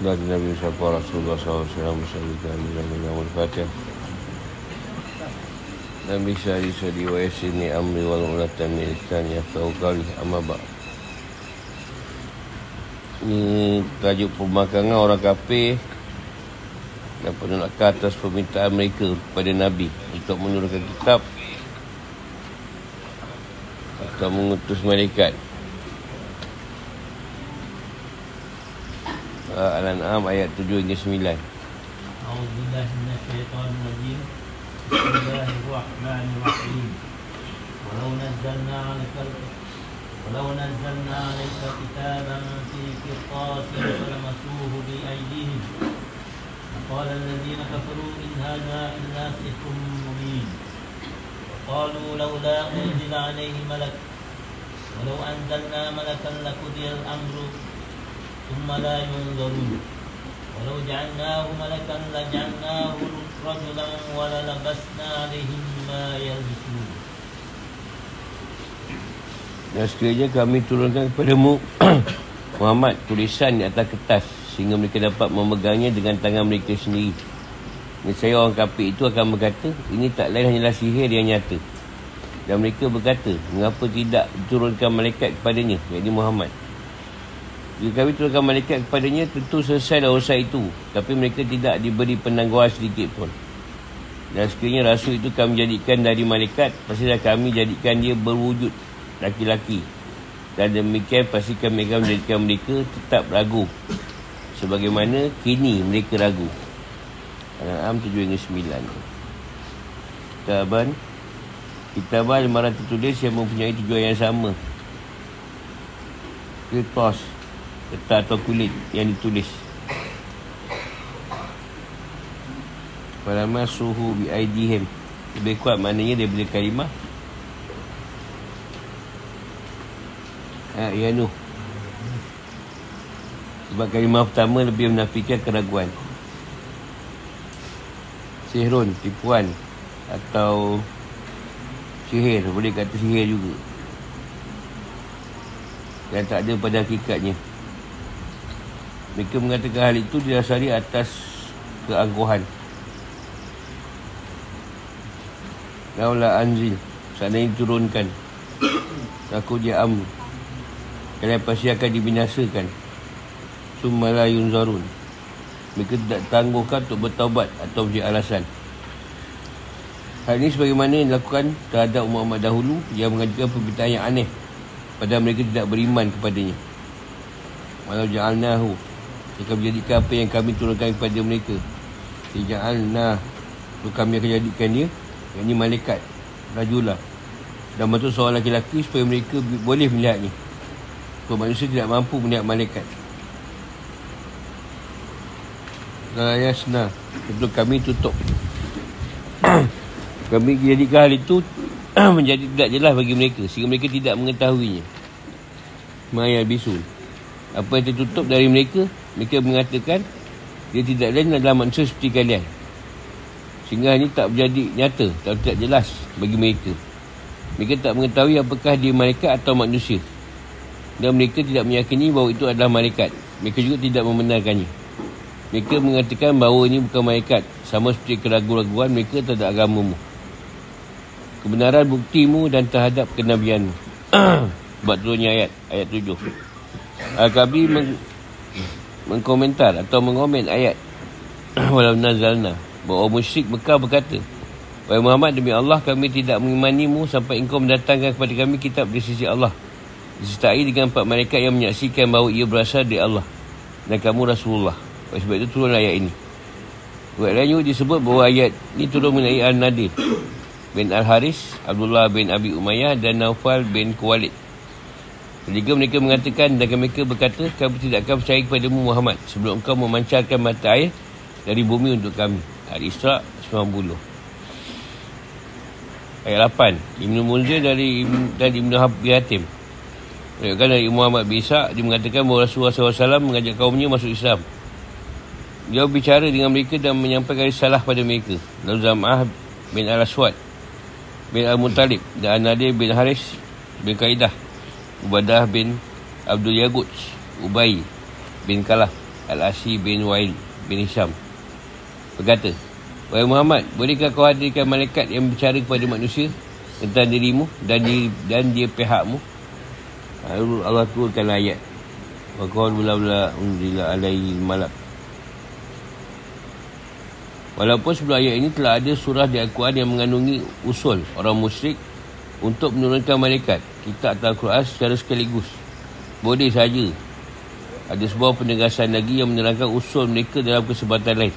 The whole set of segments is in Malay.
Dan Nabi Muhammad Rasulullah SAW Bersabda Amin Amin Al-Fatihah Nabi Syari Syari Wa Yasini Amri Wal Ulatan Milistan Yaftahu Kali Amma Ba' Ini tajuk pemakaman orang kafir dan penolak ke atas permintaan mereka kepada Nabi untuk menurunkan kitab atau mengutus malaikat. Al-An'am ayat 7 hingga 9. A'udzubillahiminasyaitanirrajim. Bismillahirrahmanirrahim. Walau nazzalna 'alaikal ولو نزلنا عليك كتابا في قرطاس فلمسوه بأيديهم وقال الذين كفروا إن هذا إلا سحر مبين وقالوا لولا أنزل عليه ملك ولو أنزلنا ملكا لقضي الأمر ثم لا ينظرون ولو جعلناه ملكا لجعلناه رجلا وللبسنا عليهم ما يلبسون Dan sekiranya kami turunkan kepadamu Muhammad tulisan di atas kertas Sehingga mereka dapat memegangnya dengan tangan mereka sendiri Saya orang kafir itu akan berkata Ini tak lain hanyalah sihir yang nyata Dan mereka berkata Mengapa tidak diturunkan malaikat kepadanya Iaitu Muhammad Jika kami turunkan malaikat kepadanya Tentu selesai urusan itu. Tapi mereka tidak diberi penangguhan sedikit pun. Dan sekiranya rasul itu kami jadikan dari malaikat Pastilah kami jadikan dia berwujud laki-laki. Dan demikian pastikan mereka menjadikan mereka tetap ragu. Sebagaimana kini mereka ragu. Al-An'am 7 hingga 9 Kitaban. Kitaban lembaran tertulis yang mempunyai tujuan yang sama. Kertas Kertas atau kulit yang ditulis. Falama suhu bi aidihim. Lebih kuat maknanya daripada kalimah. Ha, Sebab kalimah pertama lebih menafikan keraguan. Sihrun, tipuan Atau Sihir, boleh kata sihir juga. Dan tak ada pada hakikatnya Mereka mengatakan hal itu didasari atas keangkuhan. Laulah anzil Seandainya turunkan Aku am Kalian pasti akan dibinasakan. Sumala yunzarun. Mereka tidak tangguhkan untuk bertaubat Atau menjadi alasan. Hal ini sebagaimana yang dilakukan Terhadap umat-umat dahulu Yang mengajukan permintaan yang aneh. Padahal mereka tidak beriman kepadanya. Walau ja'alnahu Jika menjadikan apa yang kami turunkan kepada mereka. Ja'alnah Lalu kami akan jadikan dia yang ini malaikat Rajulah. Dan bentuk seorang lelaki Supaya mereka boleh melihatnya So manusia tidak mampu melihat malaikat. Layasna Itu kami tutup. Kami jadikan hal itu Menjadi tidak jelas bagi mereka Sehingga mereka tidak mengetahuinya. Maya bisul. Apa yang tertutup dari mereka Mereka mengatakan Dia tidak lain adalah manusia seperti kalian. Sehingga ini tak menjadi nyata Tak tidak jelas bagi mereka. Mereka tak mengetahui apakah dia malaikat atau manusia. Dan mereka tidak meyakini bahawa itu adalah malaikat. Mereka juga tidak membenarkannya. Mereka mengatakan bahawa ini bukan malaikat. Sama seperti keraguan-raguan mereka terhadap agamamu. Kebenaran buktimu dan terhadap kenabianmu. Sebab turunnya ayat Ayat tujuh. Al-Kabi meng, mengkomentar atau mengomen ayat. Walau nazalna. Bahawa musyrik Mekah berkata Wahai Muhammad demi Allah kami tidak mengimanimu sampai engkau mendatangkan kepada kami kitab di sisi Allah. Disertai dengan empat malaikat yang menyaksikan bahawa ia berasal dari Allah dan kamu Rasulullah. Oleh sebab itu turun ayat ini. Buat lain juga disebut bahawa ayat ini turun mengenai Al-Nadir bin Al-Haris, Abdullah bin Abi Umayyah dan Naufal bin Kuwalid. Ketiga mereka mengatakan dan mereka berkata kami tidak akan percaya kepadamu Muhammad sebelum engkau memancarkan mata air dari bumi untuk kami. Al-Isra' 90 Ayat 8 Ibn Munzir dari dan Ibn Hatim. Menunjukkan dari Muhammad bin Isa' Dia mengatakan bahawa Rasulullah SAW mengajak kaumnya masuk Islam. Dia bicara dengan mereka dan menyampaikan risalah pada mereka. Lalu Zam'ah bin Al-Aswad bin Al-Muntalib Dan Nadir bin Haris bin Kaidah Ubadah bin Abdul Yaguj Ubay bin Kalah Al-Ashi bin Wail bin Hisham. Berkata Wahai Muhammad bolehkah kau hadirkan malaikat yang berbicara kepada manusia tentang dirimu dan di, dan dia pihakmu? Allah turunkan ayat. Wa qaul bula bula unzila alaihi malak Walaupun sebelum ayat ini telah ada surah di Al-Quran yang mengandungi usul orang musyrik untuk menurunkan malaikat kita atau Al-Quran secara sekaligus. Boleh saja. Ada sebuah penegasan lagi yang menerangkan usul mereka dalam kesempatan lain.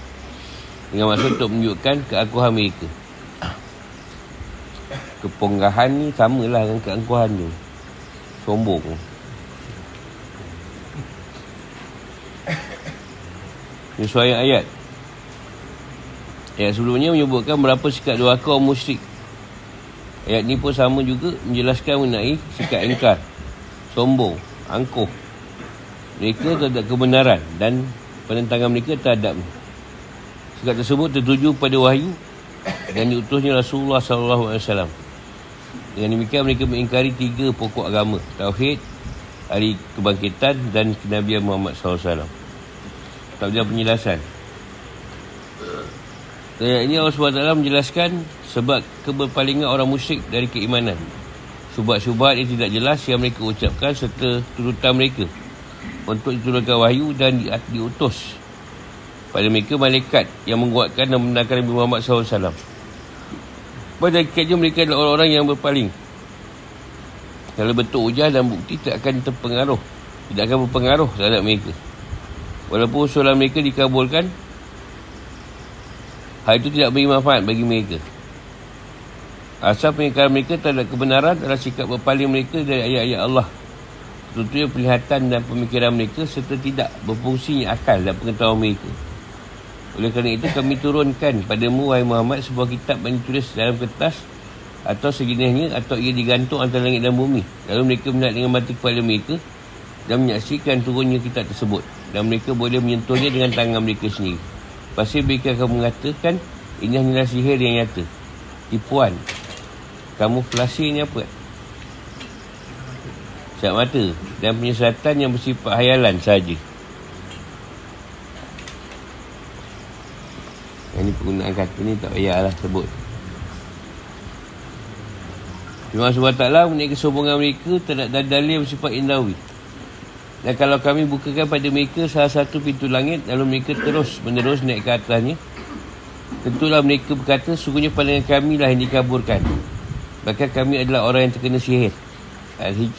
Dengan maksud untuk menunjukkan keakuhan mereka. Keponggahan ni samalah dengan keakuhan tu. Sombong. Ini ayat. Ayat sebelumnya menyebutkan berapa sikap dua kaum musyrik. Ayat ni pun sama juga menjelaskan mengenai sikap ingkar, sombong, angkuh. Mereka terhadap kebenaran dan penentangan mereka terhadap Sikap tersebut tertuju pada wahyu dan diutusnya Rasulullah SAW. Dengan demikian mereka mengingkari tiga pokok agama. Tauhid, hari kebangkitan dan kenabian Muhammad SAW. Tak ada penjelasan. Ayat ini Allah SWT menjelaskan sebab keberpalingan orang musyrik dari keimanan. Subhat-subhat yang tidak jelas yang mereka ucapkan serta turutan mereka untuk diturunkan wahyu dan di, diutus pada mereka malaikat yang menguatkan dan membenarkan Nabi Muhammad SAW. Pada hakikatnya mereka adalah orang-orang yang berpaling. Kalau betul ujian dan bukti tak akan terpengaruh. Tidak akan berpengaruh terhadap mereka. Walaupun usulan mereka dikabulkan, Hal itu tidak beri manfaat bagi mereka. Asal pengingkaran mereka terhadap kebenaran adalah sikap berpaling mereka dari ayat-ayat Allah. Tentunya penglihatan dan pemikiran mereka serta tidak berfungsinya akal dan pengetahuan mereka. Oleh kerana itu kami turunkan padamu wahai Muhammad sebuah kitab yang ditulis dalam kertas atau sejenisnya atau ia digantung antara langit dan bumi. Lalu mereka melihat dengan mati kepala mereka dan menyaksikan turunnya kitab tersebut. Dan mereka boleh menyentuhnya dengan tangan mereka sendiri. Pasti mereka akan mengatakan ini hanyalah sihir yang nyata. Tipuan. Kamu flasi ni apa? Siap mata. Dan penyesatan yang bersifat hayalan saja. Yang ni penggunaan kata ni tak payahlah sebut. Cuma sebab taklah menaik kesombongan mereka terhadap dalil bersifat indawi. Dan kalau kami bukakan pada mereka salah satu pintu langit Lalu mereka terus menerus naik ke atasnya. Tentulah mereka berkata Sungguhnya pandangan kami lah yang dikaburkan. Bahkan kami adalah orang yang terkena sihir. Al-Hij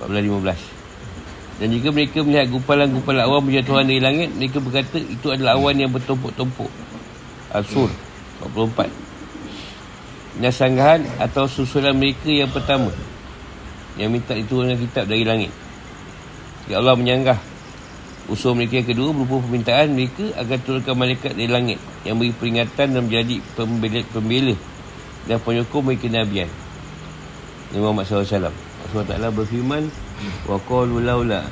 14-15 Dan jika mereka melihat gumpalan-gumpalan awan berjatuhan dari langit Mereka berkata itu adalah awan yang bertumpuk-tumpuk. Al-Sur 44 Dan sanggahan atau susulan mereka yang pertama Yang minta diturunkan kitab dari langit Ya Allah menyanggah usul mereka yang kedua berupa permintaan mereka agar turunkan malaikat dari langit yang beri peringatan dan menjadi pembela, pembela dan penyokong mereka Nabian. Nabi Muhammad SAW. Allah Ta'ala berfirman wa qalu laula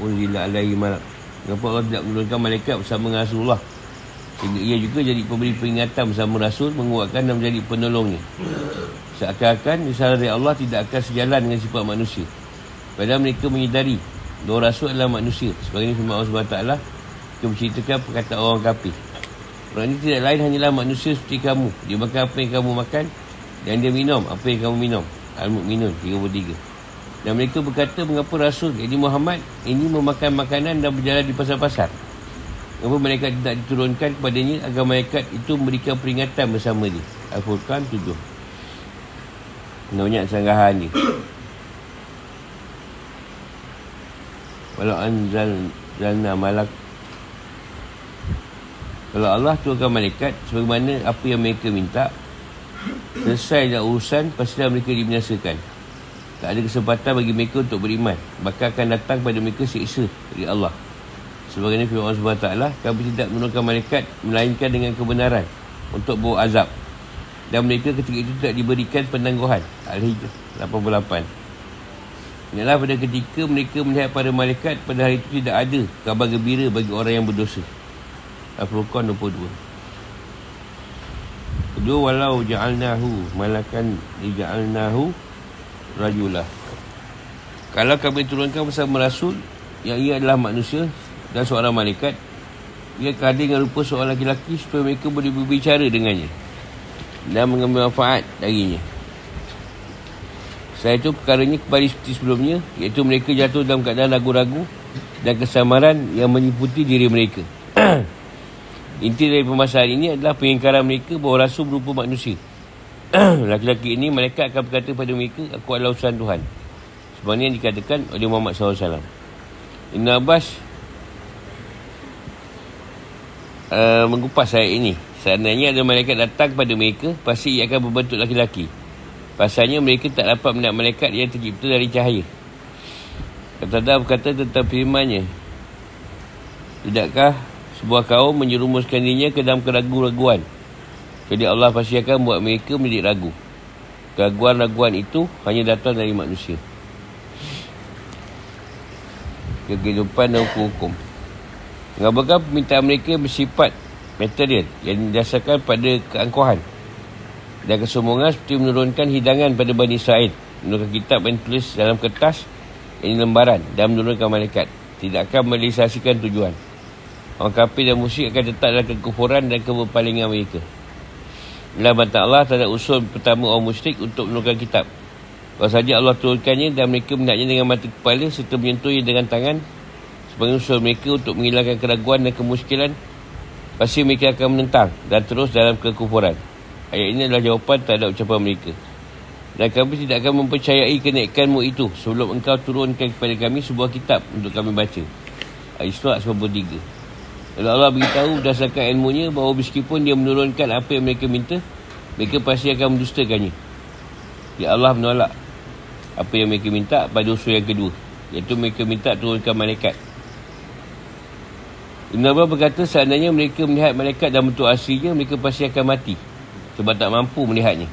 unzila alaihi malak. Kenapa Allah tidak menurunkan malaikat bersama dengan Rasulullah? Sehingga ia juga jadi pemberi peringatan bersama Rasul menguatkan dan menjadi penolongnya. Seakan-akan risalah dari Allah tidak akan sejalan dengan sifat manusia. Padahal mereka menyedari Dua rasul adalah manusia. Sebagainya firman Allah SWT Kita menceritakan perkataan orang kafir. Orang ini tidak lain hanyalah manusia seperti kamu. Dia makan apa yang kamu makan Dan dia minum apa yang kamu minum. Al-Mu'minun 33 Dan mereka berkata mengapa Rasul Ini Muhammad Ini memakan makanan dan berjalan di pasar-pasar? Mengapa mereka tidak diturunkan kepadanya Agar malaikat itu memberikan peringatan bersama dia? Al-Furqan 7 Banyak sanggahan dia Walau anzal zalna malak. Kalau Allah turunkan malaikat Sebagaimana apa yang mereka minta Selesai dah urusan Pastilah mereka dibinasakan. Tak ada kesempatan bagi mereka untuk beriman. Bahkan akan datang pada mereka siksa Dari Allah. Sebagaimana firman Allah SWT Kami tidak menurunkan malaikat Melainkan dengan kebenaran Untuk bawa azab. Dan mereka ketika itu tidak diberikan penangguhan. Al-Hijrah 88 Inilah pada ketika mereka melihat pada malaikat pada hari itu tidak ada kabar gembira bagi orang yang berdosa. Al-Furqan 22. Kedua walau ja'alnahu malakan ja'alnahu rajulah. Kalau kami turunkan bersama rasul yang ia adalah manusia dan seorang malaikat ia hadir dengan rupa seorang lelaki supaya mereka boleh berbicara dengannya dan mengambil manfaat darinya. Saya itu perkaranya kembali seperti sebelumnya iaitu mereka jatuh dalam keadaan ragu-ragu dan kesamaran yang meliputi diri mereka. Inti dari permasalahan ini adalah pengingkaran mereka bahawa rasul berupa manusia. Laki-laki ini mereka akan berkata pada mereka aku adalah usaha Tuhan. Sebenarnya yang dikatakan oleh Muhammad SAW. Ibn Abbas uh, mengupas ayat ini. Seandainya ada malaikat datang kepada mereka, pasti ia akan berbentuk laki-laki. Pasalnya mereka tak dapat melihat malaikat yang tercipta dari cahaya. Kata berkata tentang firmannya. Tidakkah sebuah kaum menyerumuskan dirinya ke dalam keraguan-raguan. Jadi Allah pasti akan buat mereka menjadi ragu. Keraguan-raguan itu hanya datang dari manusia. Kehidupan dan hukum-hukum. Mengapa permintaan mereka bersifat material yang didasarkan pada keangkuhan dan kesombongan seperti menurunkan hidangan pada Bani Israel. Menurunkan kitab yang tulis dalam kertas ini lembaran dan menurunkan malaikat. Tidak akan merealisasikan tujuan. Orang kafir dan musyrik akan tetap dalam kekufuran dan keberpalingan mereka. Dalam mata Allah terhadap usul pertama orang musyrik untuk menurunkan kitab. Kalau saja Allah turunkannya dan mereka melihatnya dengan mata kepala serta menyentuhnya dengan tangan. Sebagai usul mereka untuk menghilangkan keraguan dan kemuskilan pasti mereka akan menentang dan terus dalam kekufuran Ayat ini adalah jawapan terhadap ucapan mereka. Dan kami tidak akan mempercayai kenaikanmu itu sebelum engkau turunkan kepada kami sebuah kitab untuk kami baca. Ayat surat 93. Kalau Allah beritahu berdasarkan ilmunya bahawa meskipun dia menurunkan apa yang mereka minta, mereka pasti akan mendustakannya. Ya Allah menolak apa yang mereka minta pada usul yang kedua. Iaitu mereka minta turunkan malaikat. Ibn Abbas berkata seandainya mereka melihat malaikat dalam bentuk aslinya, mereka pasti akan mati sebab tak mampu melihatnya.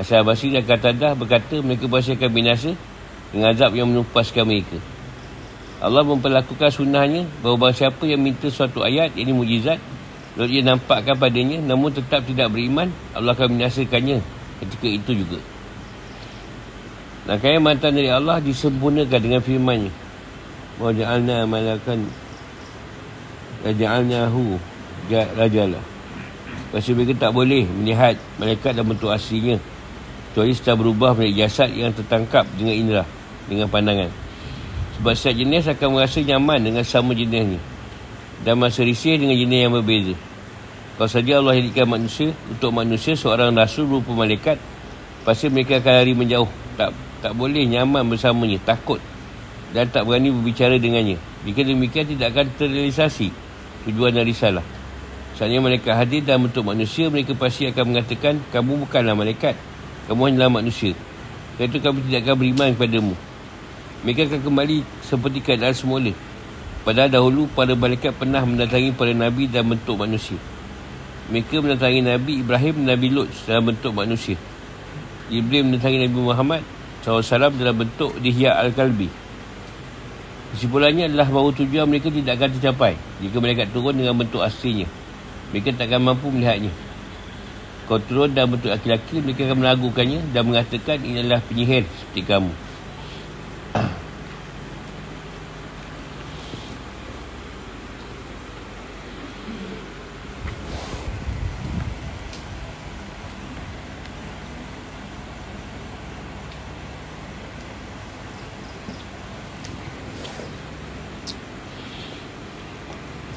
Asal Basri dan Katadah berkata mereka pasti akan binasa dengan azab yang menupaskan mereka. Allah memperlakukan sunnahnya bahawa bang siapa yang minta suatu ayat ini mujizat lalu ia nampakkan padanya namun tetap tidak beriman Allah akan binasakannya ketika itu juga. Nakaya mantan dari Allah disempurnakan dengan firmannya. Wa ja'alna malakan Raja'alnahu Rajalah Maksud mereka tak boleh melihat malaikat dalam bentuk aslinya. Kecuali setelah berubah menjadi jasad yang tertangkap dengan indera Dengan pandangan. Sebab setiap jenis akan merasa nyaman dengan sama jenisnya. Dan masa risih dengan jenis yang berbeza. Kalau saja Allah jadikan manusia Untuk manusia seorang rasul berupa malaikat Pasti mereka akan lari menjauh. Tak tak boleh nyaman bersamanya Takut. Dan tak berani berbicara dengannya. Jika demikian tidak akan terrealisasi Tujuan dan risalah Seandainya mereka hadir dalam bentuk manusia, mereka pasti akan mengatakan, kamu bukanlah malaikat. Kamu hanyalah manusia. Kerana itu kami tidak akan beriman kepadamu. Mereka akan kembali seperti keadaan semula. Padahal dahulu para malaikat pernah mendatangi para Nabi dalam bentuk manusia. Mereka mendatangi Nabi Ibrahim dan Nabi Lut dalam bentuk manusia. Ibrahim mendatangi Nabi Muhammad SAW dalam bentuk Dihya Al-Kalbi. Kesimpulannya adalah bahawa tujuan mereka tidak akan tercapai jika mereka turun dengan bentuk aslinya. Mereka takkan mampu melihatnya. Kau turun dalam bentuk laki-laki, mereka akan meragukannya dan mengatakan ini adalah penyihir seperti kamu.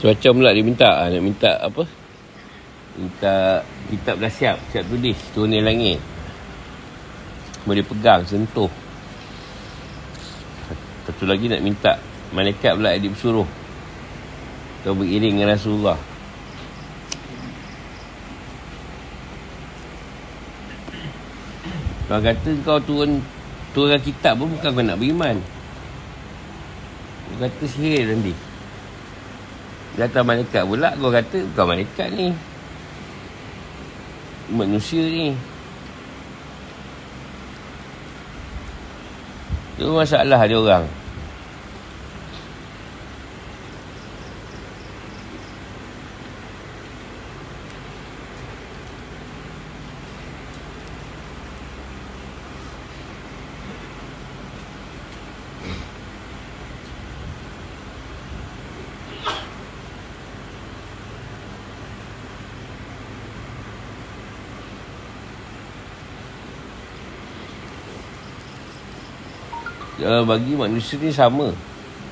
Macam pula dia minta ah, Nak minta apa Minta kitab dah siap Siap tulis. Turun di langit. Boleh pegang Sentuh. Satu lagi nak minta Malaikat pula adik bersuruh. Kau beriring dengan Rasulullah. Kau kata kau turun Turunkan kitab pun bukan kau nak beriman. Kau kata sihir nanti. Datang malaikat pula Kau kata bukan malaikat ni manusia ni. Itu masalah dia orang uh, bagi manusia ni sama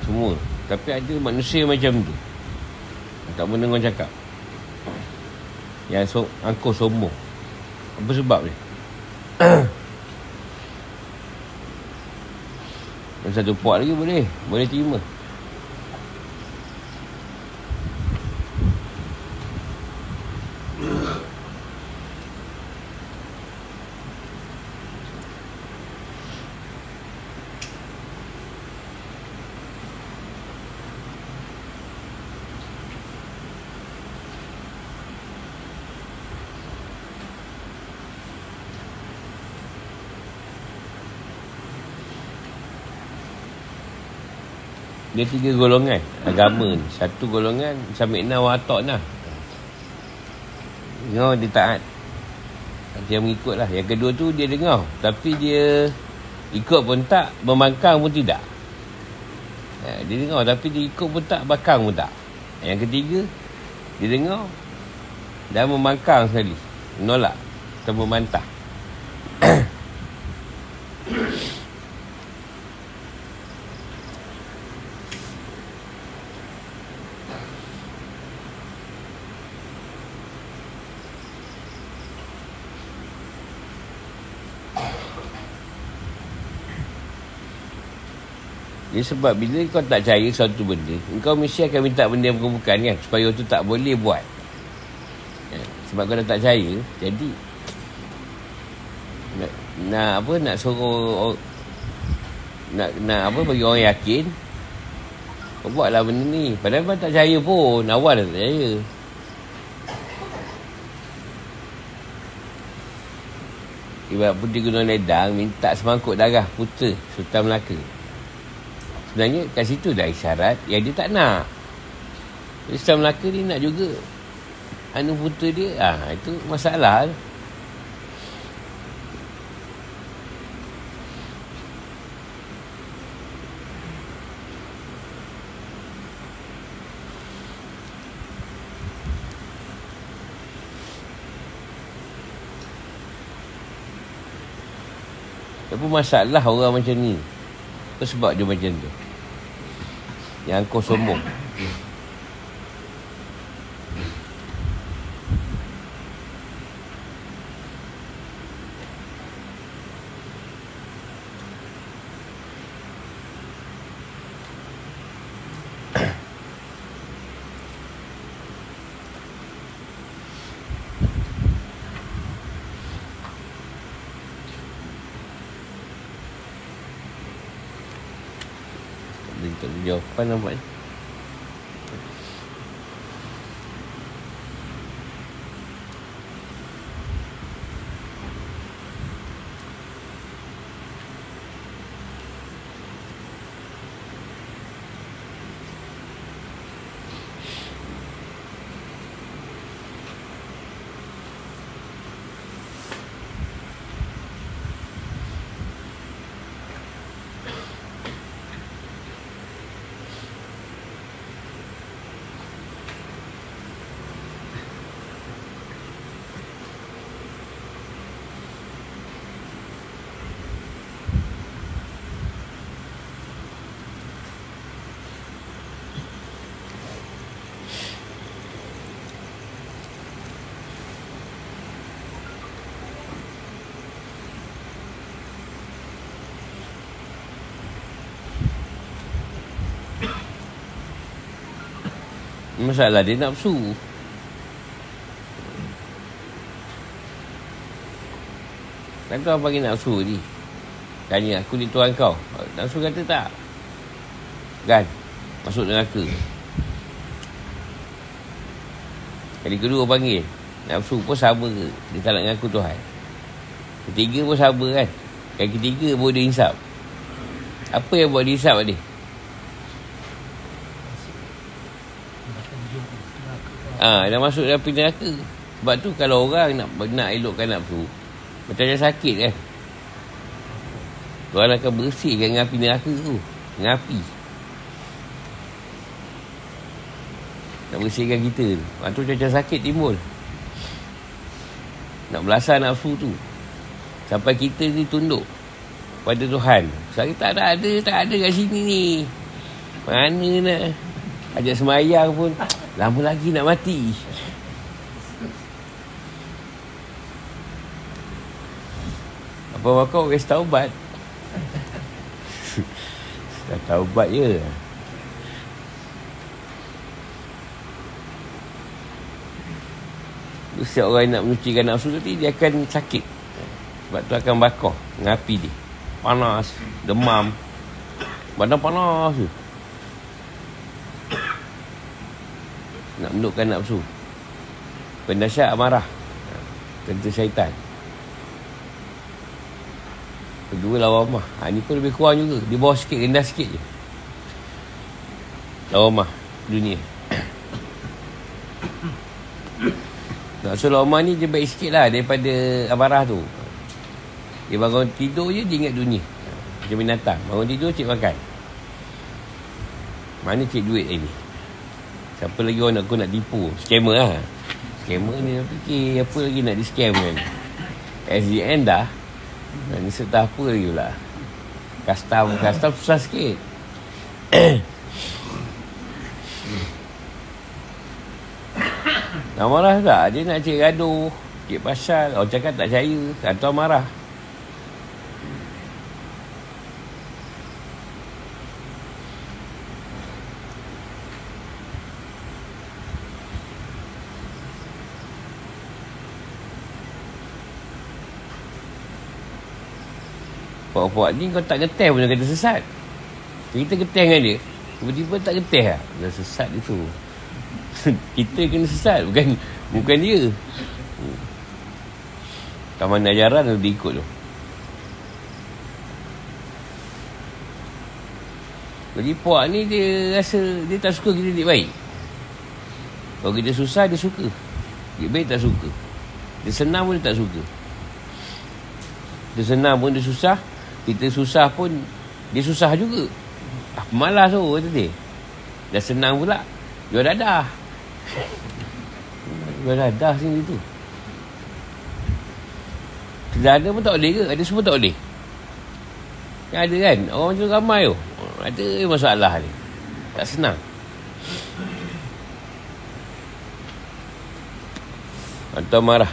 semua. Tapi ada manusia macam tu. Tak mendengar cakap. Yang so, angkuh sombong. Apa sebab ni? Satu puak lagi boleh. Boleh terima Dia tiga golongan agama ni. Satu golongan sami'na wa ata'na. Dengar dia taat. Dia mengikut lah. Yang kedua tu dia dengar. Tapi dia ikut pun tak, membangkang pun tidak. Ya, dia dengar tapi dia ikut pun tak, bakang pun tak. Yang ketiga, dia dengar dan membangkang sekali. Menolak atau memantah. Dia sebab bila kau tak percaya suatu benda, kau mesti akan minta benda yang bukan-bukan kan, supaya tu tak boleh buat. Ya, sebab kau dah tak percaya, jadi nak, nak apa nak suruh nak nak apa bagi orang yakin kau buatlah benda ni padahal kau tak percaya pun awal dah tak percaya Ibarat putih gunung ledang minta semangkuk darah putra Sultan Melaka. Sebenarnya kat situ dah isyarat yang dia tak nak. Islam Melaka ni nak juga. Anu putra dia, ah ha, itu masalah. Apa masalah orang macam ni? Apa sebab dia macam tu? Yang kau sombong jawapan nampak ni Masalah dia nafsu Dan kau bagi nafsu ni? Tanya aku ni tuan kau. Nafsu kata tak? Kan? Masuk neraka. Kali kedua panggil Nafsu pun sama ke? Dia tak nak ngaku Tuhan. Ketiga pun sama kan? Kali ketiga pun dia insap Apa yang buat dia insap ni Ah, ha, dah masuk dalam api neraka. Sebab tu kalau orang nak nak elokkan nafsu, macam yang sakit kan. Orang akan bersihkan dengan api neraka tu. Dengan api. Nak bersihkan kita tu. Lepas tu macam sakit timbul. Nak belasah nafsu tu. Sampai kita ni tunduk. pada Tuhan. Saya tak ada, ada, tak ada kat sini ni. Mana nak ajak semayang pun lama lagi nak mati. Apa kau guys taubat? Dah taubat je. Setiap orang nak menyucikan nafsu nanti dia akan sakit. Sebab tu akan bakar dengan api dia. Panas, demam. Badan panas tu. Menukkan nafsu. Pendasyat amarah. Tentu syaitan. Kedua lawamah. Ha, ni pun lebih kurang juga. Di bawah sikit, rendah sikit je. Lawamah dunia. Nak so lawamah ni dia baik sikit lah daripada amarah tu. Dia bangun tidur je dia ingat dunia. Macam binatang. Bangun tidur cik makan. Mana cik duit ini? Siapa lagi orang nak, aku nak tipu? Scammer lah. Scammer ni nak fikir apa lagi nak di scam kan. SDN dah. Nak tak apa lagi pula Custom Custom susah sikit Nak marah tak? Dia nak cik gaduh Cik pasal Orang cakap tak percaya Atau marah Puak-puak ni kau tak getah pun kata sesat. Kita getah dengan dia. Tiba-tiba tak getah lah. Dah sesat dia tu Kita kena sesat Bukan bukan dia. Taman ajaran tu dia ikut tu. Jadi puak ni dia rasa Dia tak suka kita dia baik. Kalau kita susah dia suka. Dia baik tak suka. Dia senang pun dia tak suka. Dia senang pun dia susah kita susah pun dia susah juga. Ah, malas tu kata dia. Dah senang pula. Jual dadah. Jual dadah sini tu. Ada pun tak boleh ke? Ada semua tak boleh? Kan ada kan? Orang macam ramai tu. Ada masalah ni. Tak senang. Atau marah.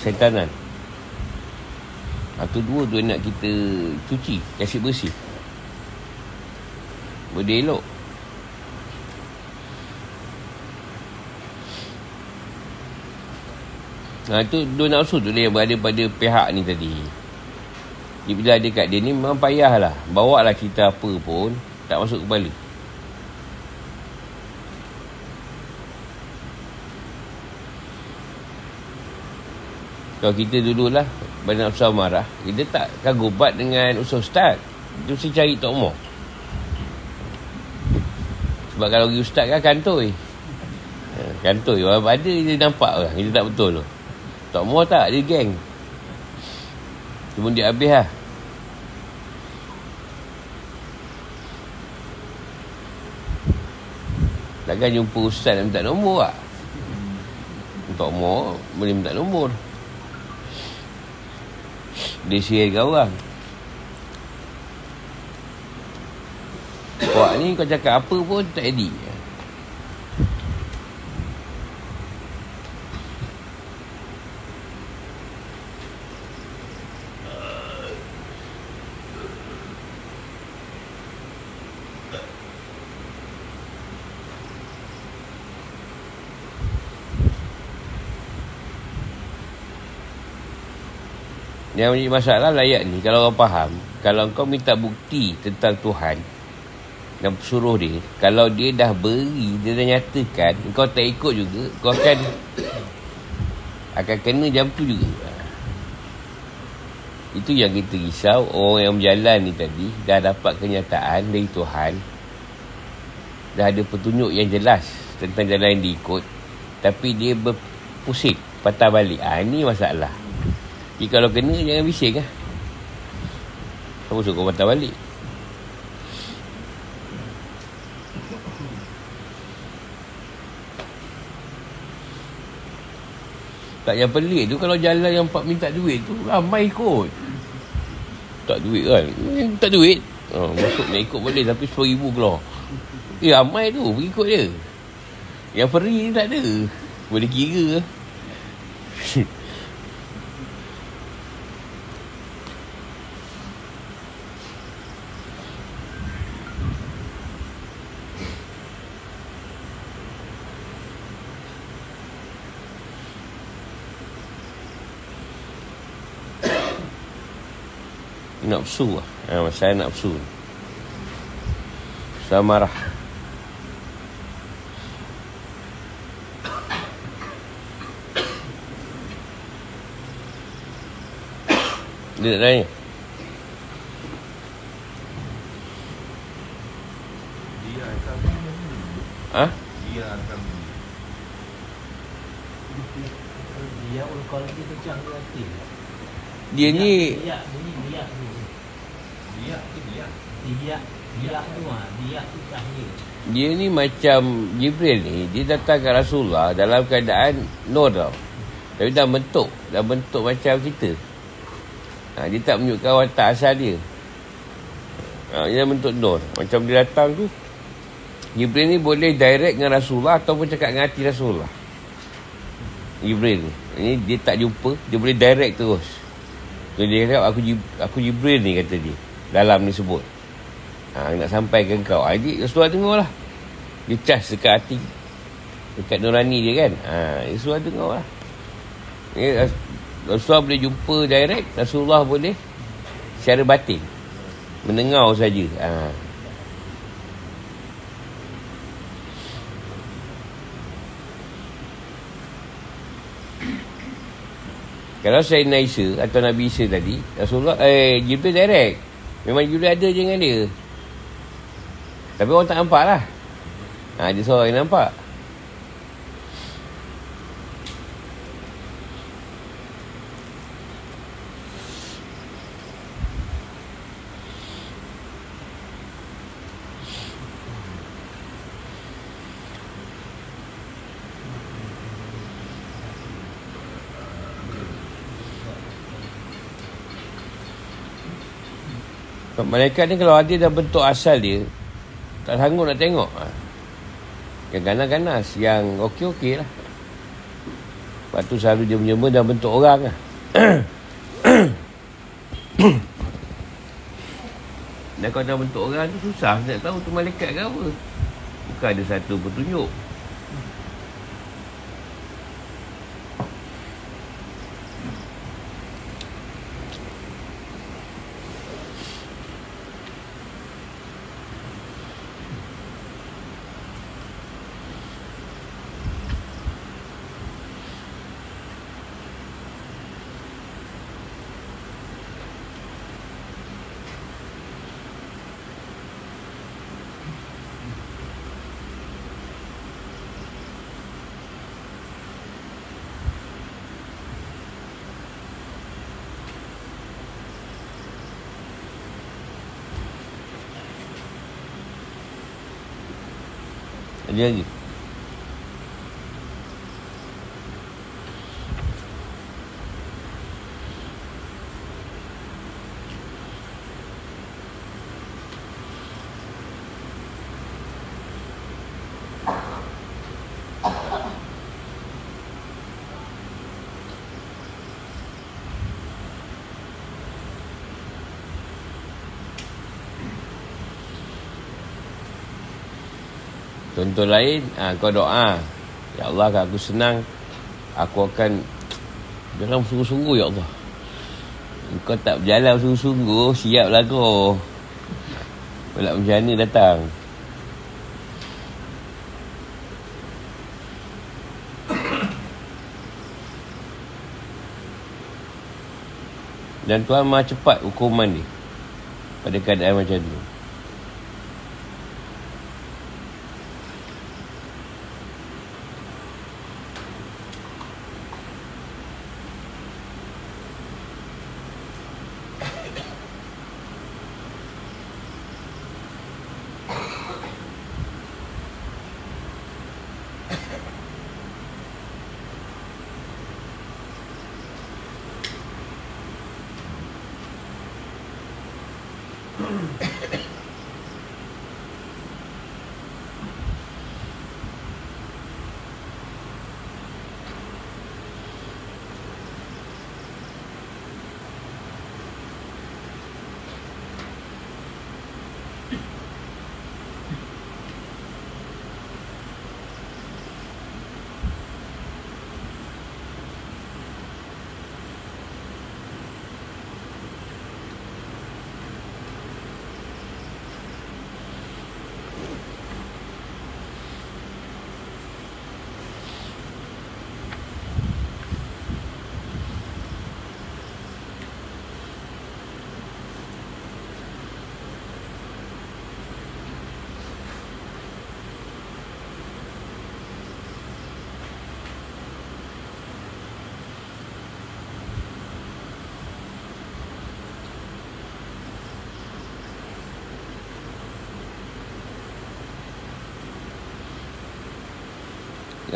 Setanan atau dua tu nak kita cuci Kasih bersih Boleh elok Ha, tu dua nafsu tu dia berada pada pihak ni tadi. Dia bila ada kat dia ni memang payahlah. Bawa lah cerita apa pun tak masuk kepala. Kalau kita dululah banyak Ustaz marah Kita tak kagubat dengan Ustaz Ustaz. Dia mesti cari Tok Mo Sebab kalau pergi Ustaz kan kantoi. Ha, Kantoi. Orang ada dia nampak lah Kita tak betul tu. Tok Mo tak Dia geng. Cuma dia habis lah. Takkan jumpa Ustaz nak minta nombor lah Tok Mo Boleh minta nombor dia sihirkan orang? Wah ni kau cakap apa pun tak edit Yang menjadi masalah layak ni Kalau orang faham Kalau kau minta bukti tentang Tuhan Dan suruh dia Kalau dia dah beri Dia dah nyatakan Kau tak ikut juga Kau akan Akan kena jam tu juga. Itu yang kita risau. Orang yang berjalan ni tadi Dah dapat kenyataan dari Tuhan. Dah ada petunjuk yang jelas Tentang jalan yang diikut. Tapi dia berpusing Patah balik. Ha, Ini masalah jadi kalau kena jangan bising lah. Kamu suka patah balik. Tak yang pelik tu kalau jalan yang pak minta duit tu ramai ikut. Tak duit kan eh, Tak duit ha, Masuk nak ikut boleh Tapi RM10,000 keluar Eh ramai tu Pergi ikut dia Yang free ni tak ada Boleh kira nafsu lah. Ha, saya nafsu. Saya marah. Dia tak tanya. Dia akan Ha? Dia akan Dia ulkol dia kecang dia hati. Dia ni Dia dia. Dia Dia Dia dia tu ah, dia tu cahaya. dia ni macam Jibril ni dia datang ke Rasulullah dalam keadaan nur tau. Tapi dah bentuk, dah bentuk macam kita. Ha, dia tak menunjukkan watak asal dia. Ha, dia dah bentuk nur. Macam dia datang tu Jibril ni boleh direct dengan Rasulullah ataupun cakap dengan hati Rasulullah. Jibril ni. Ini dia tak jumpa, dia boleh direct terus. So dia cakap aku aku Jibril ni kata dia. Dalam ni sebut. Ha, nak sampai ke kau. Ha, jadi Rasulullah dengar lah. Dia cas dekat hati. Dekat nurani dia kan. Ha, Rasulullah dengar lah. Ras- Rasulullah boleh jumpa direct. Rasulullah boleh secara batin. Mendengar saja. Ha. Kalau saya Naisa atau Nabi Isa tadi, Rasulullah, eh, Jibril direct. Memang Jibril ada je dengan dia. Tapi orang tak nampak lah. Ha, dia seorang yang nampak. Malaikat ni kalau ada dah bentuk asal dia Tak sanggup nak tengok. Ha. Yang ganas-ganas Yang okey-okey lah. Lepas tu selalu dia menjemur dah bentuk orang lah. Dan kalau dah bentuk orang tu susah Nak tahu tu malaikat ke apa. Bukan ada satu petunjuk Ada lagi Contoh lain ha, Kau doa. Ya Allah kalau aku senang Aku akan Dalam sungguh-sungguh Ya Allah. Kau tak berjalan sungguh-sungguh Siaplah kau. Pula bencana datang. Dan Tuhan maha cepat hukuman dia Pada keadaan macam tu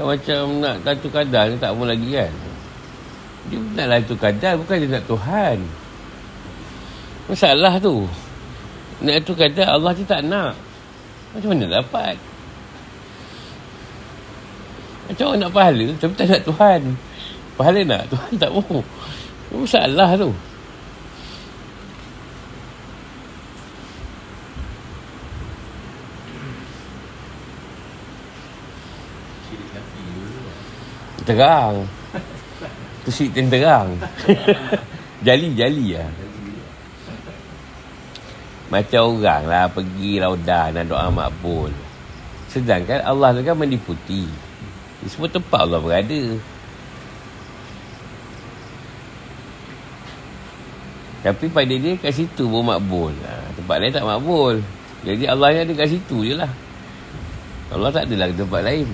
macam nak Datuk Kadar ni tak mau lagi kan? Dia nak Datuk Kadar Bukan dia nak Tuhan. Masalah tu. Nak Datuk Kadar Allah dia tak nak. Macam mana dapat? Macam orang nak pahala Tapi tak nak Tuhan. Pahala nak Tuhan tak mau. Masalah tu Terang. Tu syirik yang terang. Jali-jali lah. Macam orang lah Pergi raudah Nak doa makbul. Sedangkan Allah tu kan meniputi Di semua tempat Allah berada. Tapi pada dia kat situ pun makbul. Ha, Tempat lain tak makbul. Jadi Allah ni ada kat situ je lah. Allah tak adalah tempat lain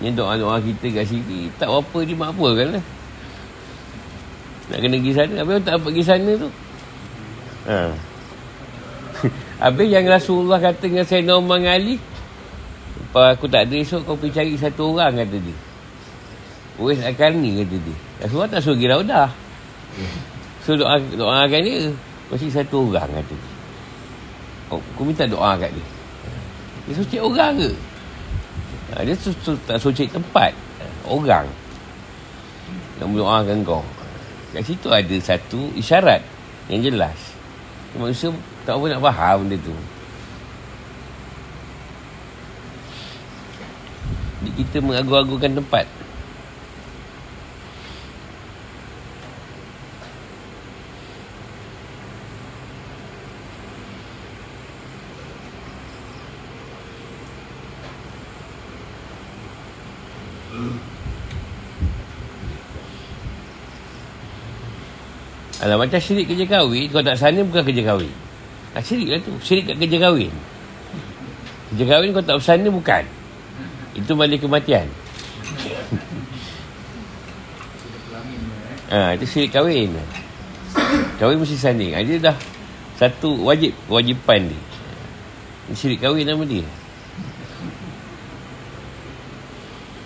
Ni doa-doa kita kat sini Tak apa dia makbul kan lah. Nak kena pergi sana Habis tak dapat pergi sana tu. Ha. Habis yang Rasulullah kata dengan Umar dengan Ali Lepas aku tak ada esok kau pergi cari satu orang kata dia. Uwais Akarni kata dia. Rasulullah tak suruh pergi raudah So doa, doakan dia. Mesti satu orang kata dia. Oh, Aku minta doa kat dia. Dia cari orang ke ha, Dia su, su, tak cari tempat. Orang. Yang mendoakan kau Kat situ ada satu isyarat Yang jelas. Manusia tak apa nak faham benda tu. Jadi kita mengagu-agungkan tempat Alah macam syirik kerja kahwin Kau tak sana bukan kerja kahwin. Ha, Syirik lah tu. Syirik kat kerja kahwin. Kerja kahwin kau tak bersana bukan. Itu balik kematian. Ha, Itu syirik kahwin. Kahwin mesti sanding ha, Dia dah Satu wajib Kewajipan dia. Syirik kahwin nama dia.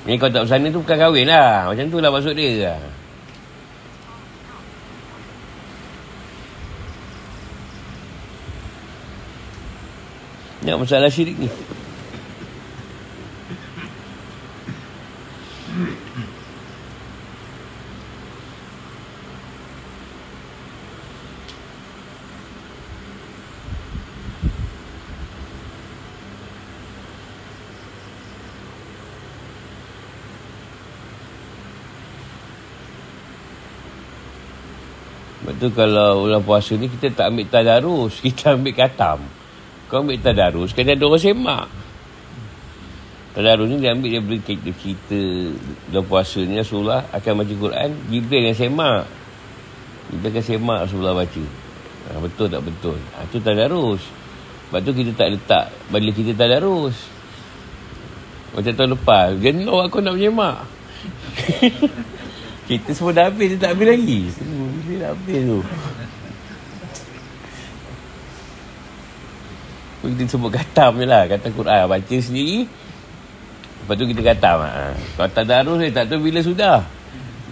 Ni kau tak bersana tu bukan kahwin lah. Macam tu lah maksud dia lah Nak masalah syirik ni. Sebab tu kalau bulan puasa ni kita tak ambil tadarus, kita ambil katam. Kau ambil tadarus, kena ada orang semak. Tadarus ni dia ambil dia beri kita cerita bulan puasa ni Rasulullah akan baca Quran, Jibril yang semak. Jibril akan semak Rasulullah baca. Ha, betul tak betul? Ha, tu tadarus. Sebab tu kita tak letak balik kita tadarus. Macam tahun lepas, jenuh aku nak menyemak. kita semua dah habis, dia tak habis lagi. Bila habis tu? Kita sebut katam je lah Kata Quran. Baca sendiri Lepas tu kita katam ha. Kalau tak darus ni Tak tahu bila sudah.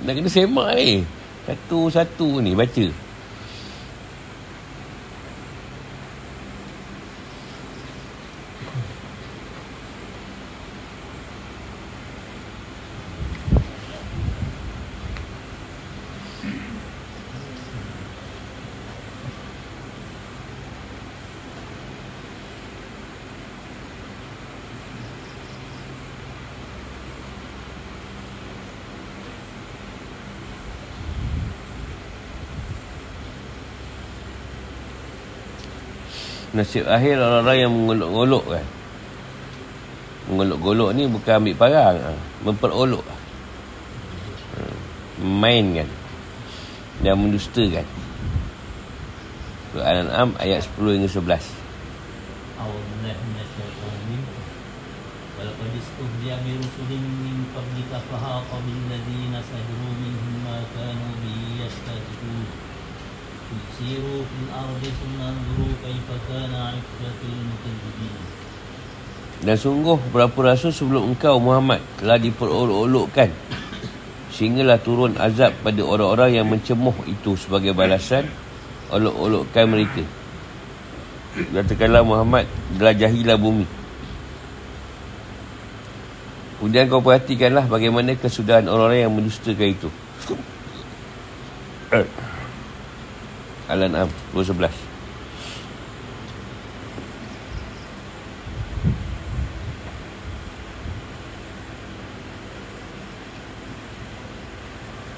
Nak kena semak ni. Satu-satu ni baca Nasib akhir orang-orang yang mengolok-olok kan Mengolok-golok ni bukan ambil parang ha. Memperolok ha. Main kan Dan mendustakan Surah Al-An'am ayat 10 hingga 11 أعوذ بالله من الشيطان الرجيم ولقد استهزئ برسل من قبلك فحاق بالذين سخروا منهم ما كانوا به يستهزئون قل سيروا في الأرض ثم انظروا كيف كان عاقبة المكذبين Dan sungguh berapa rasul sebelum engkau Muhammad telah diperolok-olokkan Sehinggalah turun azab pada orang-orang yang mencemuh itu sebagai balasan Olok-olokkan mereka Katakanlah Muhammad Jelajahilah bumi Kemudian kau perhatikanlah bagaimana kesudahan orang-orang yang mendustakan itu Al-An'am 11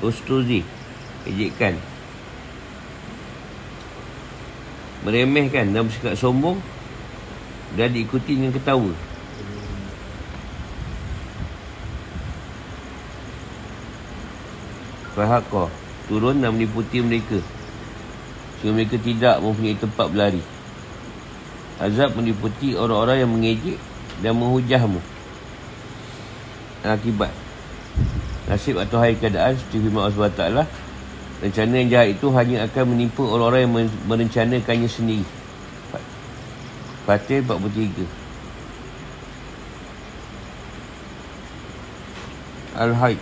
Ustuzi Ejekkan Meremehkan dan bersikap sombong Dan diikuti dengan ketawa. Fahaqah Turun dan meliputi mereka Sehingga mereka tidak mempunyai tempat berlari Azab meliputi orang-orang yang mengejek Dan menghujahmu. Akibat Nasib atau hari keadaan Seperti firman Allah SWT Rencana yang jahat itu hanya akan menimpa orang-orang yang merencanakannya sendiri. Fatih 43 Al-Haid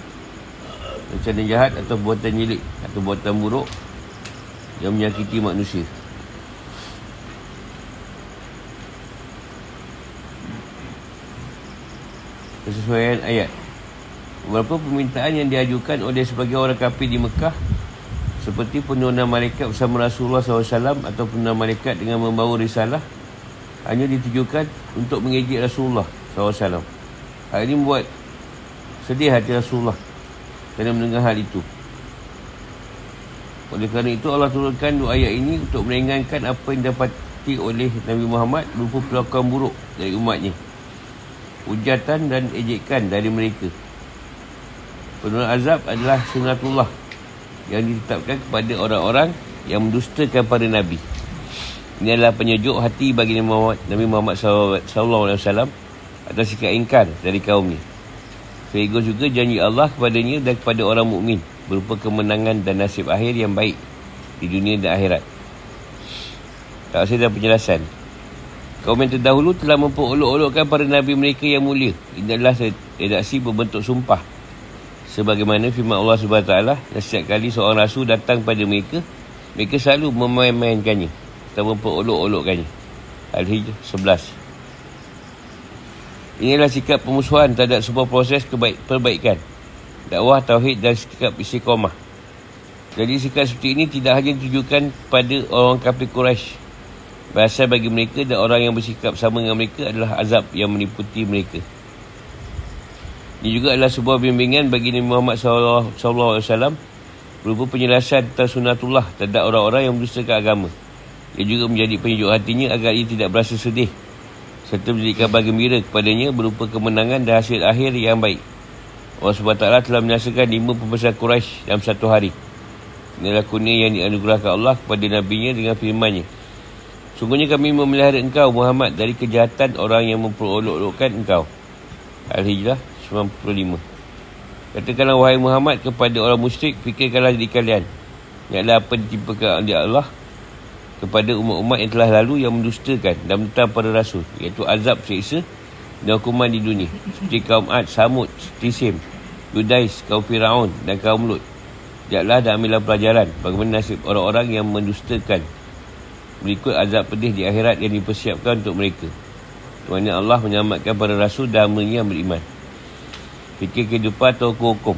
Rencana jahat atau buatan nyilik Atau buatan buruk Yang menyakiti manusia Kesesuaian ayat Beberapa permintaan yang diajukan oleh sebagai orang kafir di Mekah seperti penurunan malaikat bersama Rasulullah SAW atau penurunan malaikat dengan membawa risalah hanya ditujukan untuk mengejek Rasulullah SAW. Hal ini membuat sedih hati Rasulullah kerana mendengar hal itu. Oleh kerana itu Allah turunkan dua ayat ini untuk meringankan apa yang dapati oleh Nabi Muhammad berupa perlakuan buruk dari umatnya. Hujatan dan ejekan dari mereka. Penurunan azab adalah sunatullah yang ditetapkan kepada orang-orang yang mendustakan para Nabi. Ini adalah penyejuk hati bagi Nabi Muhammad, Nabi Muhammad SAW atas sikap ingkar dari kaumnya. Sekaligus juga janji Allah kepadanya dan kepada orang mukmin berupa kemenangan dan nasib akhir yang baik di dunia dan akhirat. Tak saya dah penjelasan. Kaum yang terdahulu telah memperolok-olokkan para Nabi mereka yang mulia. Ini adalah redaksi berbentuk sumpah sebagaimana firman Allah taala setiap kali seorang rasul datang pada mereka mereka selalu memain-mainkannya atau memperolok-olokkannya Al-Hijr 11 Inilah sikap pemusuhan terhadap sebuah proses kebaik, perbaikan dakwah tauhid dan sikap istiqamah jadi sikap seperti ini tidak hanya ditujukan kepada orang kafir Quraisy Bahasa bagi mereka dan orang yang bersikap sama dengan mereka adalah azab yang meniputi mereka. Ini juga adalah sebuah bimbingan bagi Nabi Muhammad SAW berupa penjelasan tentang sunatullah terhadap orang-orang yang mendustakan agama. Ia juga menjadi penyejuk hatinya agar ia tidak berasa sedih serta menjadi kabar gembira kepadanya berupa kemenangan dan hasil akhir yang baik. Allah SWT telah menyaksikan lima pembesar Quraisy dalam satu hari. Inilah kurnia yang dianugerahkan Allah kepada Nabi-Nya dengan firman-Nya. Sungguhnya kami memelihara engkau Muhammad dari kejahatan orang yang memperolok-olokkan engkau. Al-Hijrah 95 Katakanlah wahai Muhammad kepada orang musyrik Fikirkanlah diri kalian Ialah apa ditimpakan oleh Allah Kepada umat-umat yang telah lalu Yang mendustakan dan menentang para rasul Iaitu azab seksa dan hukuman di dunia Seperti kaum Ad, Samud, Tisim Yudais, kaum Fir'aun dan kaum Lut Janganlah dan ambillah pelajaran Bagaimana nasib orang-orang yang mendustakan Berikut azab pedih di akhirat yang dipersiapkan untuk mereka Kerana Allah menyelamatkan para rasul dan yang beriman. Fikir kehidupan atau hukum.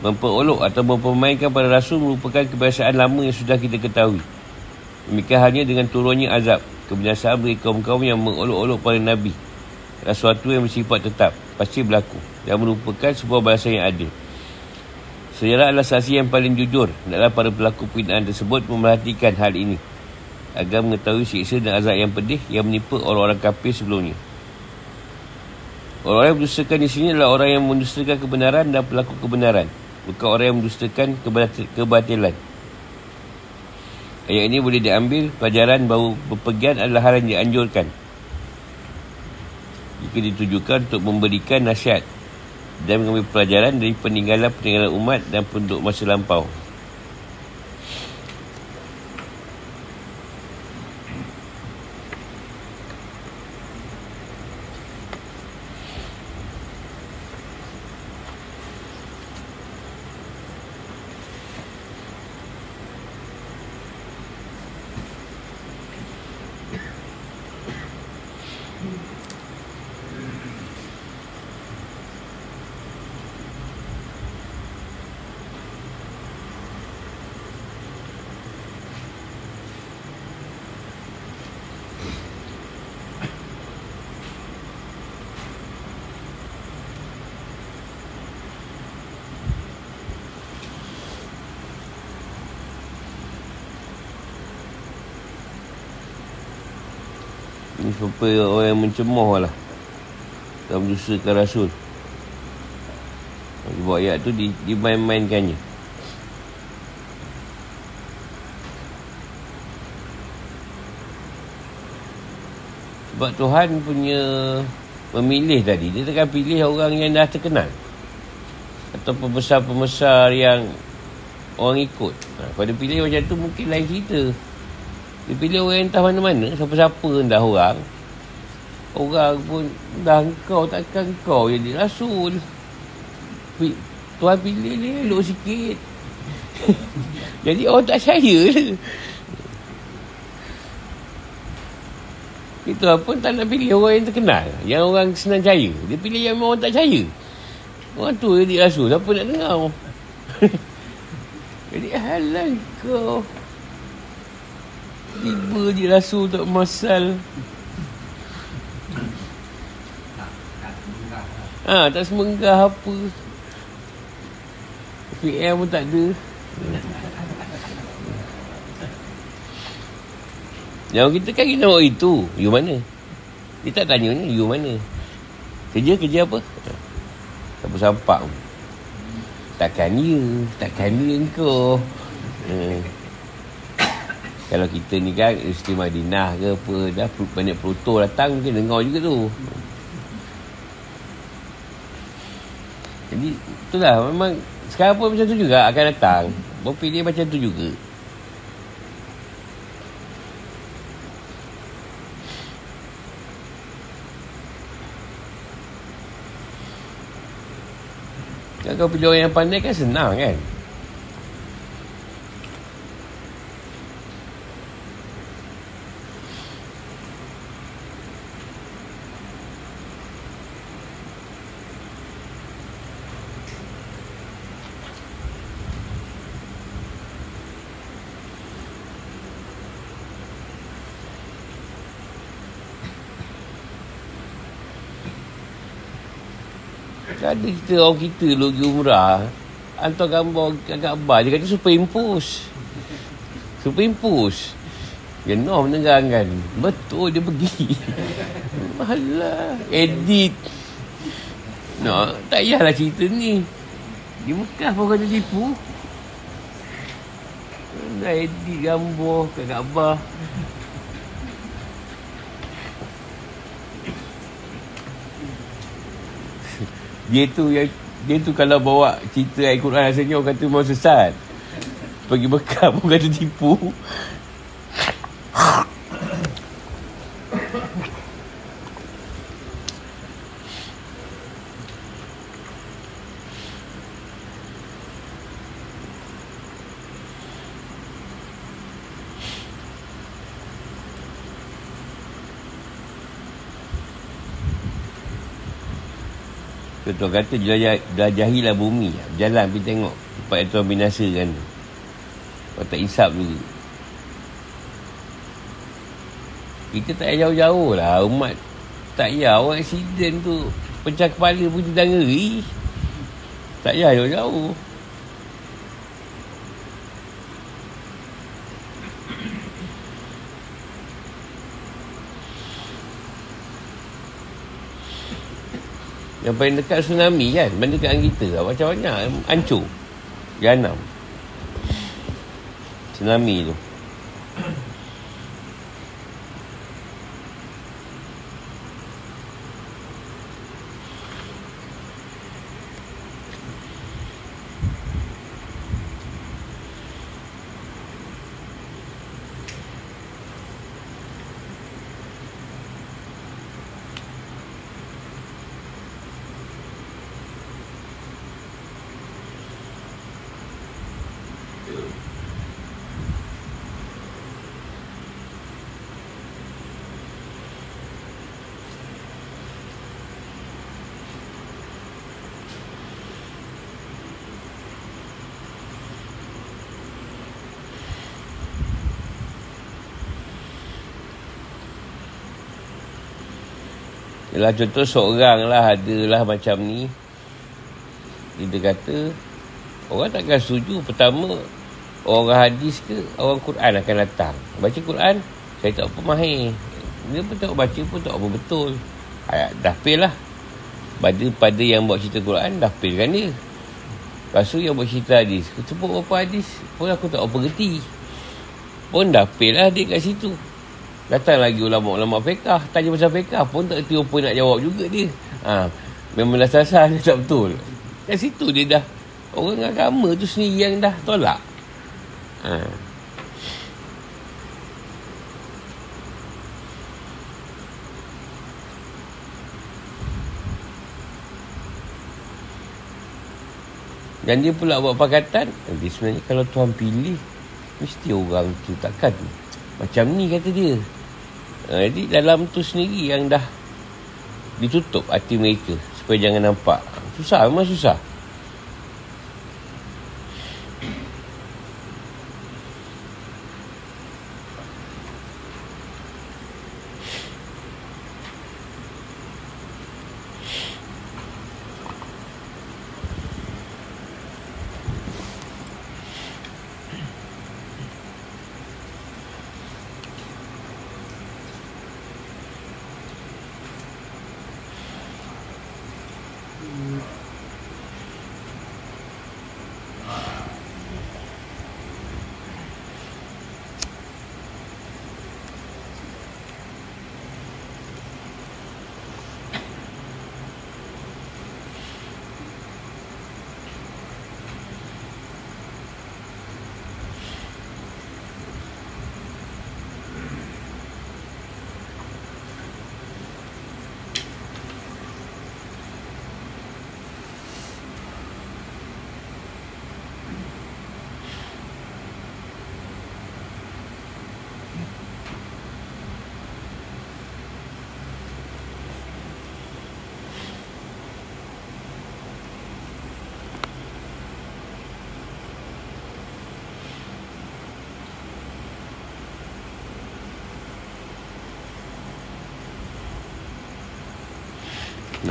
Memperolok atau mempermainkan para rasul merupakan kebiasaan lama yang sudah kita ketahui. Demikian halnya dengan turunnya azab. Kebiasaan bagi kaum-kaum yang mengolok-olok para nabi. Sesuatu yang bersifat tetap. Pasti berlaku. Dan merupakan sebuah balasan yang adil. Sejarah adalah saksi yang paling jujur. Dalam para pelaku pembinaan tersebut memerhatikan hal ini. Agar mengetahui siksa dan azab yang pedih yang menimpa orang-orang kafir sebelumnya. Orang-orang yang mendustakan di sini adalah orang yang mendustakan kebenaran dan pelaku kebenaran. Bukan orang yang mendustakan kebatilan. Ayat ini boleh diambil pelajaran bahawa berpergian adalah hal yang dianjurkan. Jika ditujukan untuk memberikan nasihat dan mengambil pelajaran dari peninggalan-peninggalan umat dan penduduk masa lampau. Serupa orang yang mencemooh lah. Dan mendustakan Rasul. Buat ayat tu di, dimain-mainkannya. Sebab Tuhan punya Memilih tadi Dia takkan pilih orang yang dah terkenal. Atau pembesar-pembesar yang Orang ikut. Ha, Kalau dia pilih macam tu mungkin lain cerita. Dia pilih orang entah mana-mana. Siapa-siapa dah orang Orang pun Dah kau takkan kau jadi rasul. Tuhan pilih ni elok sikit. Jadi orang tak percaya. Itu pun tak nak pilih orang yang terkenal. Yang orang senang percaya. Dia pilih yang orang tak percaya. Orang tu jadi rasul. Siapa nak dengar? Jadi halal kau. Tiba je rasul tak masal Ha, tak semenggah apa. PM pun tak ada. Yang kita kan kita nak itu. You mana? Dia tak tanya ni You mana? Kerja kerja apa? Siapa sampak? Takkan dia Takkan dia kau hmm. Kalau kita ni kan Isteri Madinah ke apa Dah banyak proto datang Mungkin dengar juga tu Jadi Itulah. Memang Sekarang pun macam tu juga Akan datang. Berpilih macam tu juga. Kalau pilih orang yang pandai kan senang kan Ada kita orang kita dulu pergi umrah Hantar gambar kat bar Dia kata superimpose Superimpose Dia no Betul dia pergi. Malah. Edit. No, tak payahlah cerita ni. Di Mekah pun kata tipu. Dah edit gambar kat Kaabah dia tu yang dia tu kalau bawa cerita ayat Quran rasanya orang kata mau sesat. Pergi bekam pun kata tipu. Tuan kata jelajah, jelajahilah bumi. Berjalan pergi tengok. Tempat yang Tuhan binasakan tu. Kau tak isap dulu. Kita tak payah jauh-jauh lah. Umat tak payah. Orang accident tu. Pecah kepala pun dia ngeri. Tak payah jauh-jauh. Yang paling dekat tsunami kan? Mana dekat kita Macam banyak Hancur. Janam Tsunami tu Yalah contoh seorang lah adalah macam ni. Dia kata Orang takkan setuju Pertama Orang hadis ke Orang Quran akan datang. Baca Quran Saya tak apa mahir. Dia pun tak baca pun tak apa betul. Ayat dah fail lah. Pada, pada yang buat cerita Quran Dah fail kan dia. Lepas tu yang buat cerita hadis Aku sebut berapa hadis? Pun aku tak apa gerti Pun dah fail lah dia kat situ Datang lagi ulama-ulama fiqah Tanya pasal fiqah pun tak kerti apa nak jawab juga dia. Ha, Memang dah sasar dia tak betul. Kat situ dia dah Orang agama tu sendiri yang dah tolak. Ha. Dan dia pula buat pakatan Dia sebenarnya kalau Tuhan pilih Mesti orang tu takkan. Macam ni kata dia Ha, jadi dalam tu sendiri yang dah ditutup hati mereka supaya jangan nampak. Susah, memang susah.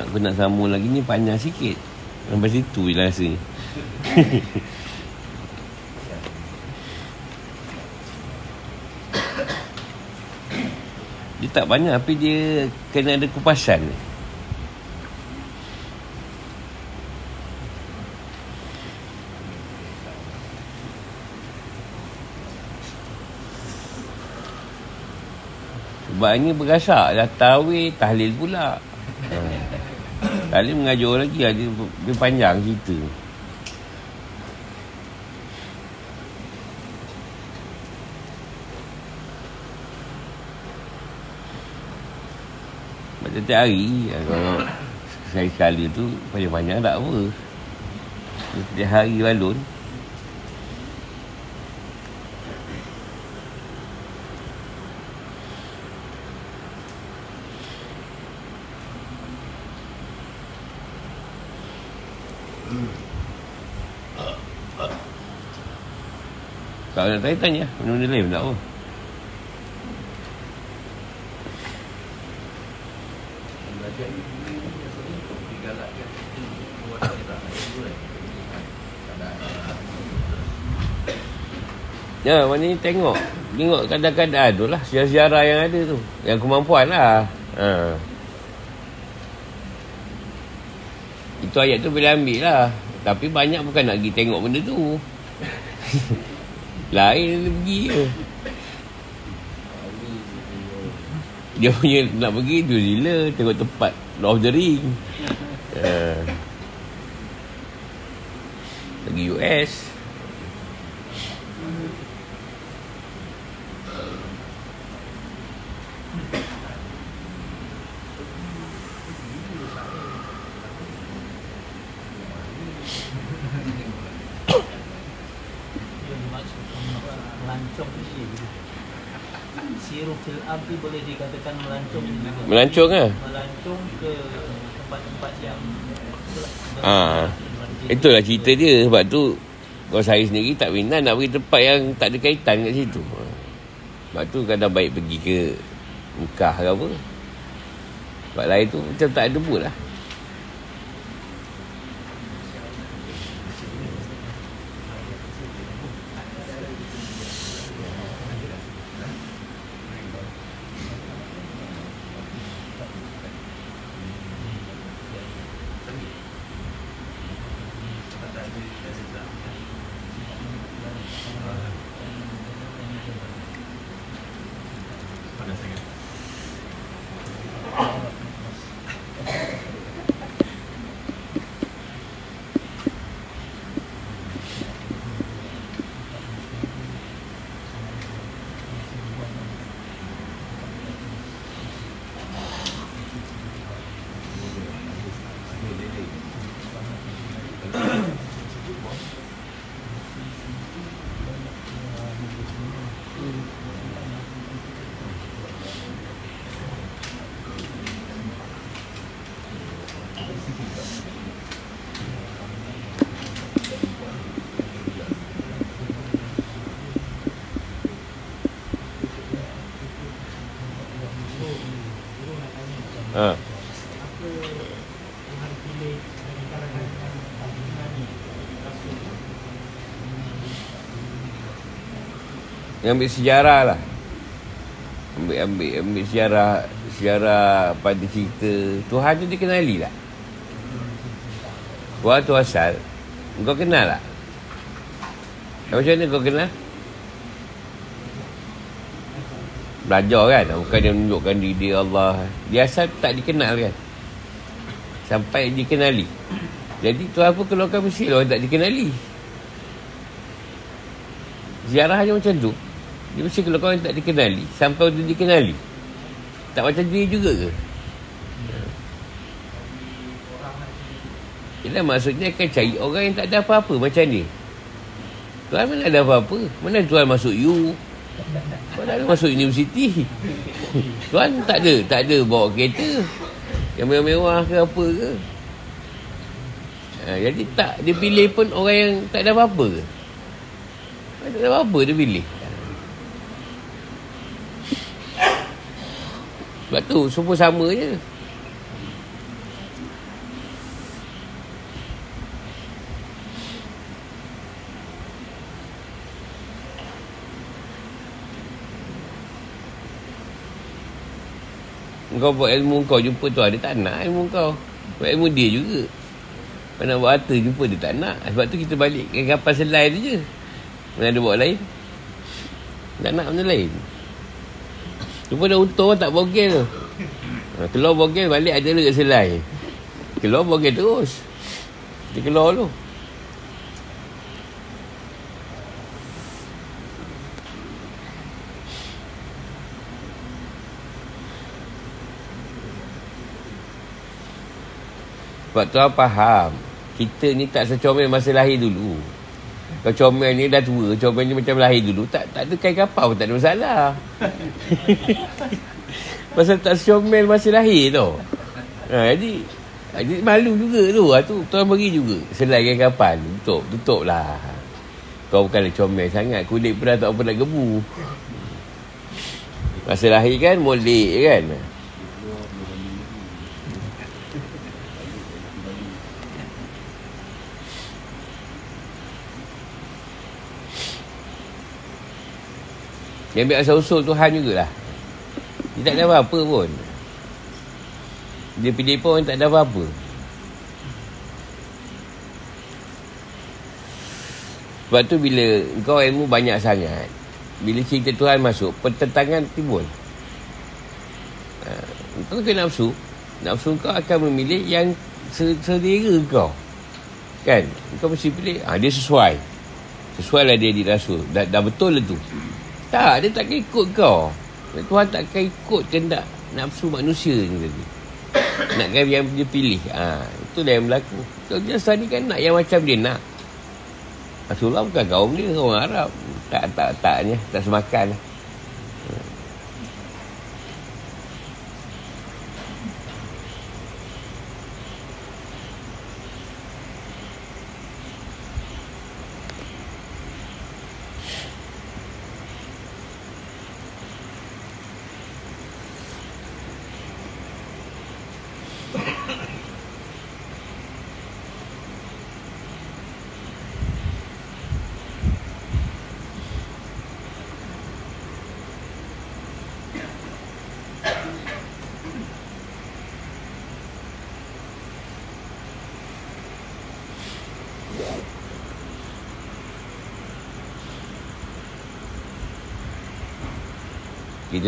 Aku nak sambung lagi ni panjang sikit. Sampai situ je lah rasanya Dia tak banyak tapi dia kena ada kupasan Sebab ini berasak Dah tawih tahlil pula Kali mengajar lagi lah, dia, dia panjang cerita. Macam tiap hari, ya, kalau sekali-sekali tu, panjang-panjang tak apa. Tiap hari balon. Kalau nak tanya, tanya. Benda-benda lain tak apa. Tak boleh. Ya, mana ni tengok. Tengok kadang-kadang tu lah. Sejarah-sejarah yang ada tu. Yang kemampuan lah. Ha. Itu ayat tu boleh ambil lah. Tapi banyak bukan nak pergi tengok benda tu. Lain dia pergi je. Dia punya nak pergi tu Zila Tengok tempat Lord of the Ring uh, Pergi US Dia dimaksudkan melancong ni Siru fil ardi boleh dikatakan melancong juga Melancong lah Melancong ke tempat-tempat yang Ah, Itulah cerita dia. Sebab tu Kalau saya sendiri tak minat Nak pergi tempat yang Tak ada kaitan kat situ. Sebab tu kadang baik pergi ke Mekah ke apa. Sebab lain tu Macam tak ada pun lah Panas sangat. Ha. Yang ambil sejarah lah Ambil, ambil, ambil sejarah Sejarah pada cerita Tuhan tu dikenali tak? Tuhan tu asal Kau kenal tak? Macam mana kau kenal? Belajar kan? Bukan dia menunjukkan diri dia Allah. Dia asal tak dikenal kan? Sampai dikenali. Jadi Tuhan pun keluarkan Mesir Orang tak dikenali. Ziarahnya macam tu. Dia mesti keluarkan orang tak dikenali. Sampai tu dikenali. Tak macam dia juga ke? Yelah maksudnya akan cari orang yang tak ada apa-apa macam ni Tuhan mana ada apa-apa? Mana Tuhan masuk you Ada masuk universiti. Tuhan tak ada Tak ada bawa kereta. Yang mewah-mewah ke apa ke. Ha, Jadi tak Dia pilih pun orang yang tak ada apa-apa ke. Tak ada apa-apa dia pilih. Sebab tu semua sama je Kau buat ilmu kau jumpa tu Dia tak nak ilmu kau. Buat ilmu dia juga. Kau nak buat harta jumpa dia tak nak. Sebab tu kita balik ke kapal selai tu je. Mana ada buat lain? Tak nak benda lain. Jumpa dah untung tak bogel tu. Ha, Keluar bogel balik ada dekat selai. Keluar bogel terus. Dia keluar tu Sebab tuan faham Kita ni tak secomel masa lahir dulu Kau comel ni dah tua Comel ni macam lahir dulu Tak tak ada kain kapal pun tak ada masalah Pasal tak secomel masa lahir tu ha, Jadi Jadi malu juga tu. Ha, tu tuan bagi juga. Selaikan kapal. Tutup. Tutup lah. Kau bukanlah comel sangat. Kulit pun dah tak apa nak gebu. Masa lahir kan molek kan. Yang ambil asal usul Tuhan jugalah. Dia tak ada apa-apa pun. Dia pilih pun tak ada apa-apa. Sebab tu bila kau ilmu banyak sangat, bila cerita Tuhan masuk, pertentangan timbul. Ha, kau kena nafsu, nafsu kau akan memilih yang selera kau. Kan? Kau mesti pilih, ha, dia sesuai. Sesuai lah dia di. Dah, dah betul lah tu. Tak, dia takkan ikut kau. Tuhan takkan ikut kendak nafsu manusia ni tadi. Nak kan yang dia pilih. Ha, itulah yang berlaku. Kau biasa ni kan nak yang macam dia nak. Rasulullah bukan kaum dia, orang Arab. Tak, tak, taknya. Tak semakan.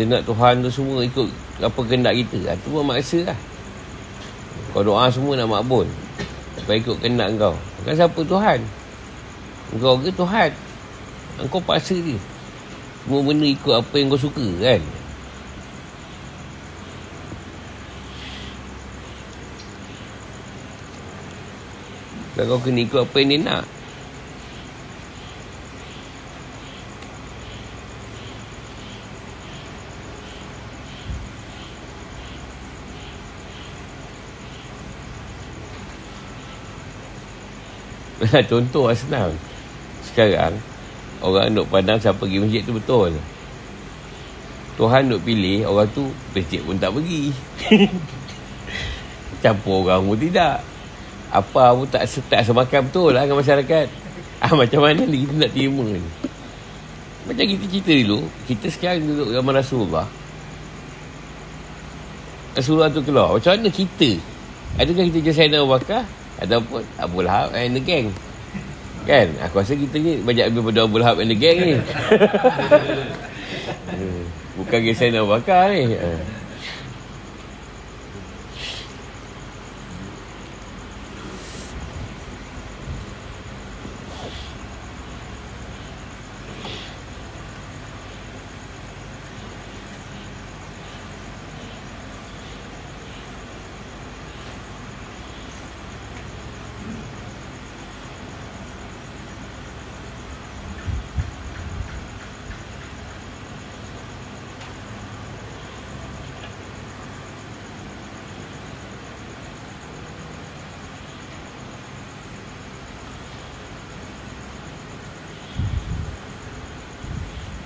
Kita nak Tuhan tu semua ikut apa kendak kita. Ha, tu pun maksa lah. Kau doa semua nak makbul. Supaya ikut kendak kau. Bukan siapa Tuhan. Kau ke Tuhan. Kau paksa dia. Semua benda ikut apa yang kau suka kan. Dan kau kena ikut apa yang dia nak. Contoh lah senang Sekarang Orang duk pandang siapa pergi masjid tu betul. Tuhan duk pilih Orang tu masjid pun tak pergi. Campur orang pun tidak. Apa pun tak, tak semakan betul lah dengan masyarakat. Ah, Macam mana ni kita nak terima ni? Macam kita cerita dulu Kita sekarang duduk zaman Rasulullah. Rasulullah tu keluar. Macam mana kita? Adakah kita jadi Sayyidina Abu Bakar Ataupun Abu Lahab and the gang. Kan? Aku rasa kita ni Banyak lebih pada Abu Lahab and the gang ni. Bukan kisah Abu Bakar ni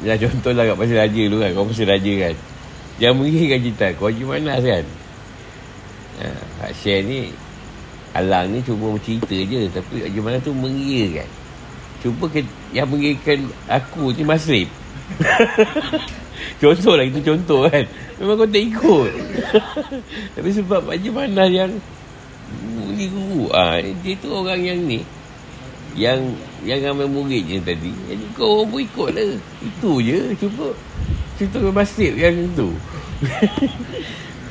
Ya contohlah kat pasal raja dulu kan Kau pasal raja kan. Yang mengingatkan cerita Kau Haji Manas kan? Ha, Hak ni Alang ni cuma cerita je. Tapi Haji Manas tu mengira kan. Cuba ke, yang mengingatkan aku ni Masrib. Contoh lah itu contoh kan. Memang kau tak ikut. Tapi sebab Haji Manas yang Ni guru. Ha, Dia tu orang yang ni yang yang ramai murid je tadi. Jadi kau orang pun ikut lah. Itu je. Cuba cerita dengan masjid yang tu.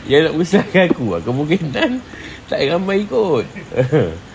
Yang nak usahkan aku lah kemungkinan tak ramai ikut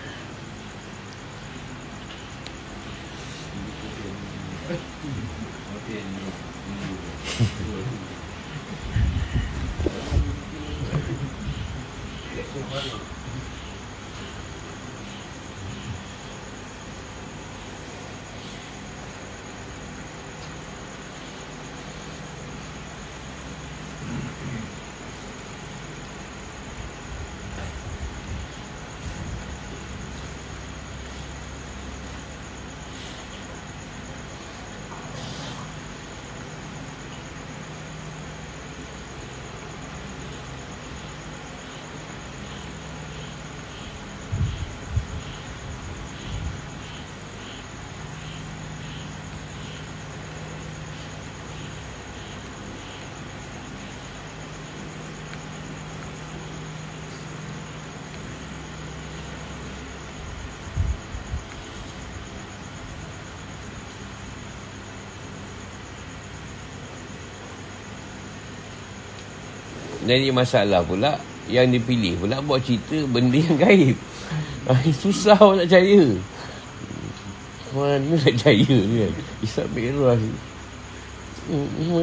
Jadi masalah pula Yang dipilih pula Buat cerita benda yang gaib. Ah, Susah orang nak percaya Mana nak percaya kan? Isap merah ni. Hmm,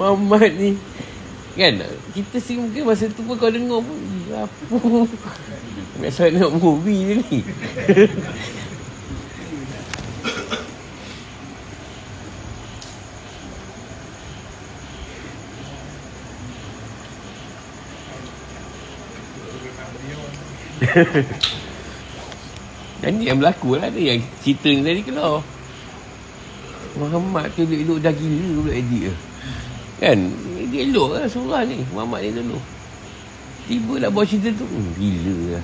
Apa ni. Kan? Kita sih mungkin masa tu pun kau dengar pun "Ih, Apa Biasa nak movie je ni Dan ni yang berlaku lah ni Yang cerita ni tadi keluar. Muhammad tu elok dah gila pula edit dia. Kan? Dia elok lah surah ni. Muhammad ni dulu. Tiba lah buat cerita tu. Hmm, Gila lah.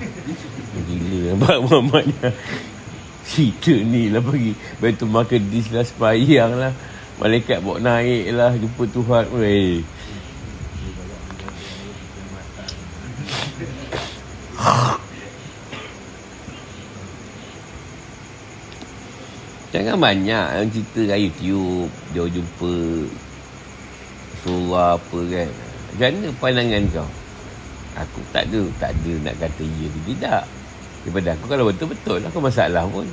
Gila lah Abang Muhammad. Ni Cerita ni lah pergi Betul Maqdis lah Semayang lah. Malaikat bawa naik lah Jumpa Tuhan. Weh Jangan banyak yang cerita kat YouTube. Dia jumpa Surah apa kan. Macam mana pandangan kau? Aku tak ada Tak ada nak kata ya ke tidak. Daripada aku kalau betul-betul Aku masalah pun.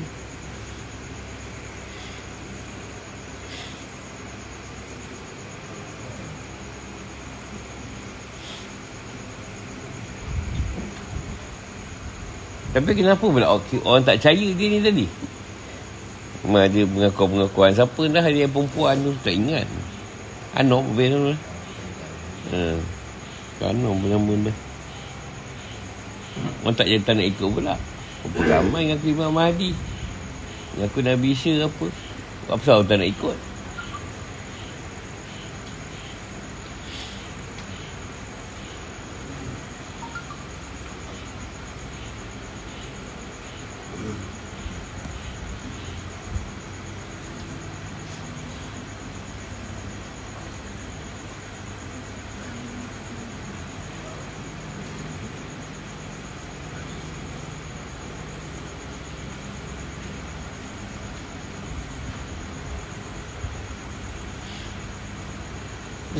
Tapi kenapa pula orang tak percaya dia ni tadi? Memang ada pengakuan-pengakuan. Siapa dah dia perempuan tu? Tak ingat. Anom apa nama dia? Ha. Anom apa nama dia? Orang tak tak nak ikut pula. Apa ramai ngaku Imam Mahdi. Ngaku Nabi Isa apa. Apa sebab tak nak ikut?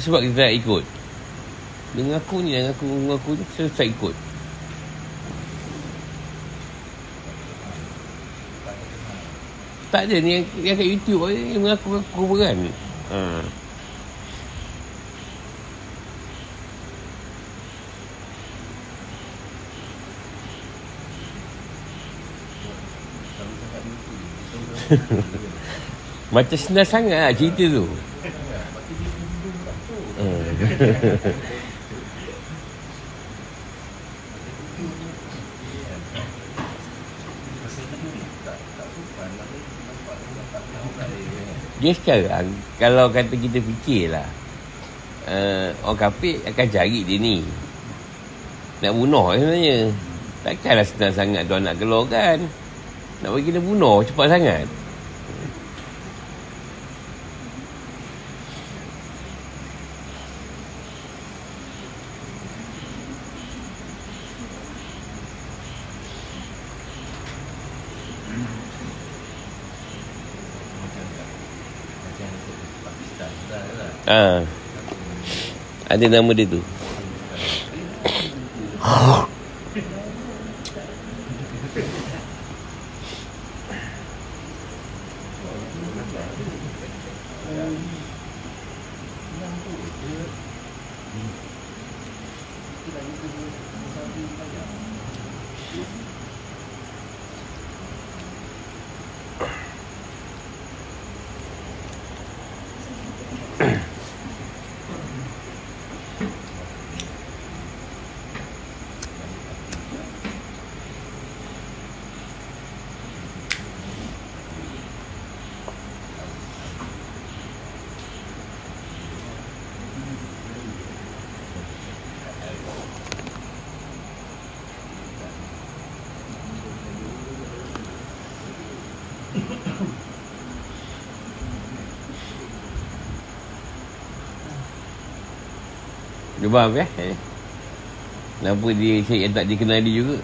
Sebab kita tak ikut. Dia ngaku ni, yang ngaku ni, saya tak ikut. Tak ada ni yang, yang kat YouTube ni yang mengaku-ngaku kan. Ha. Macam senang sangat lah cerita tu. Dia sekarang Kalau kata kita fikirlah uh, Orang kafir akan cari dia ni. Nak bunuh sebenarnya. Takkanlah senang sangat tuan nak keluar kan Nak bagi dia bunuh cepat sangat Ah. Ada nama dia tu. Faham ya? Eh? Kenapa dia cari yang tak dikenali juga?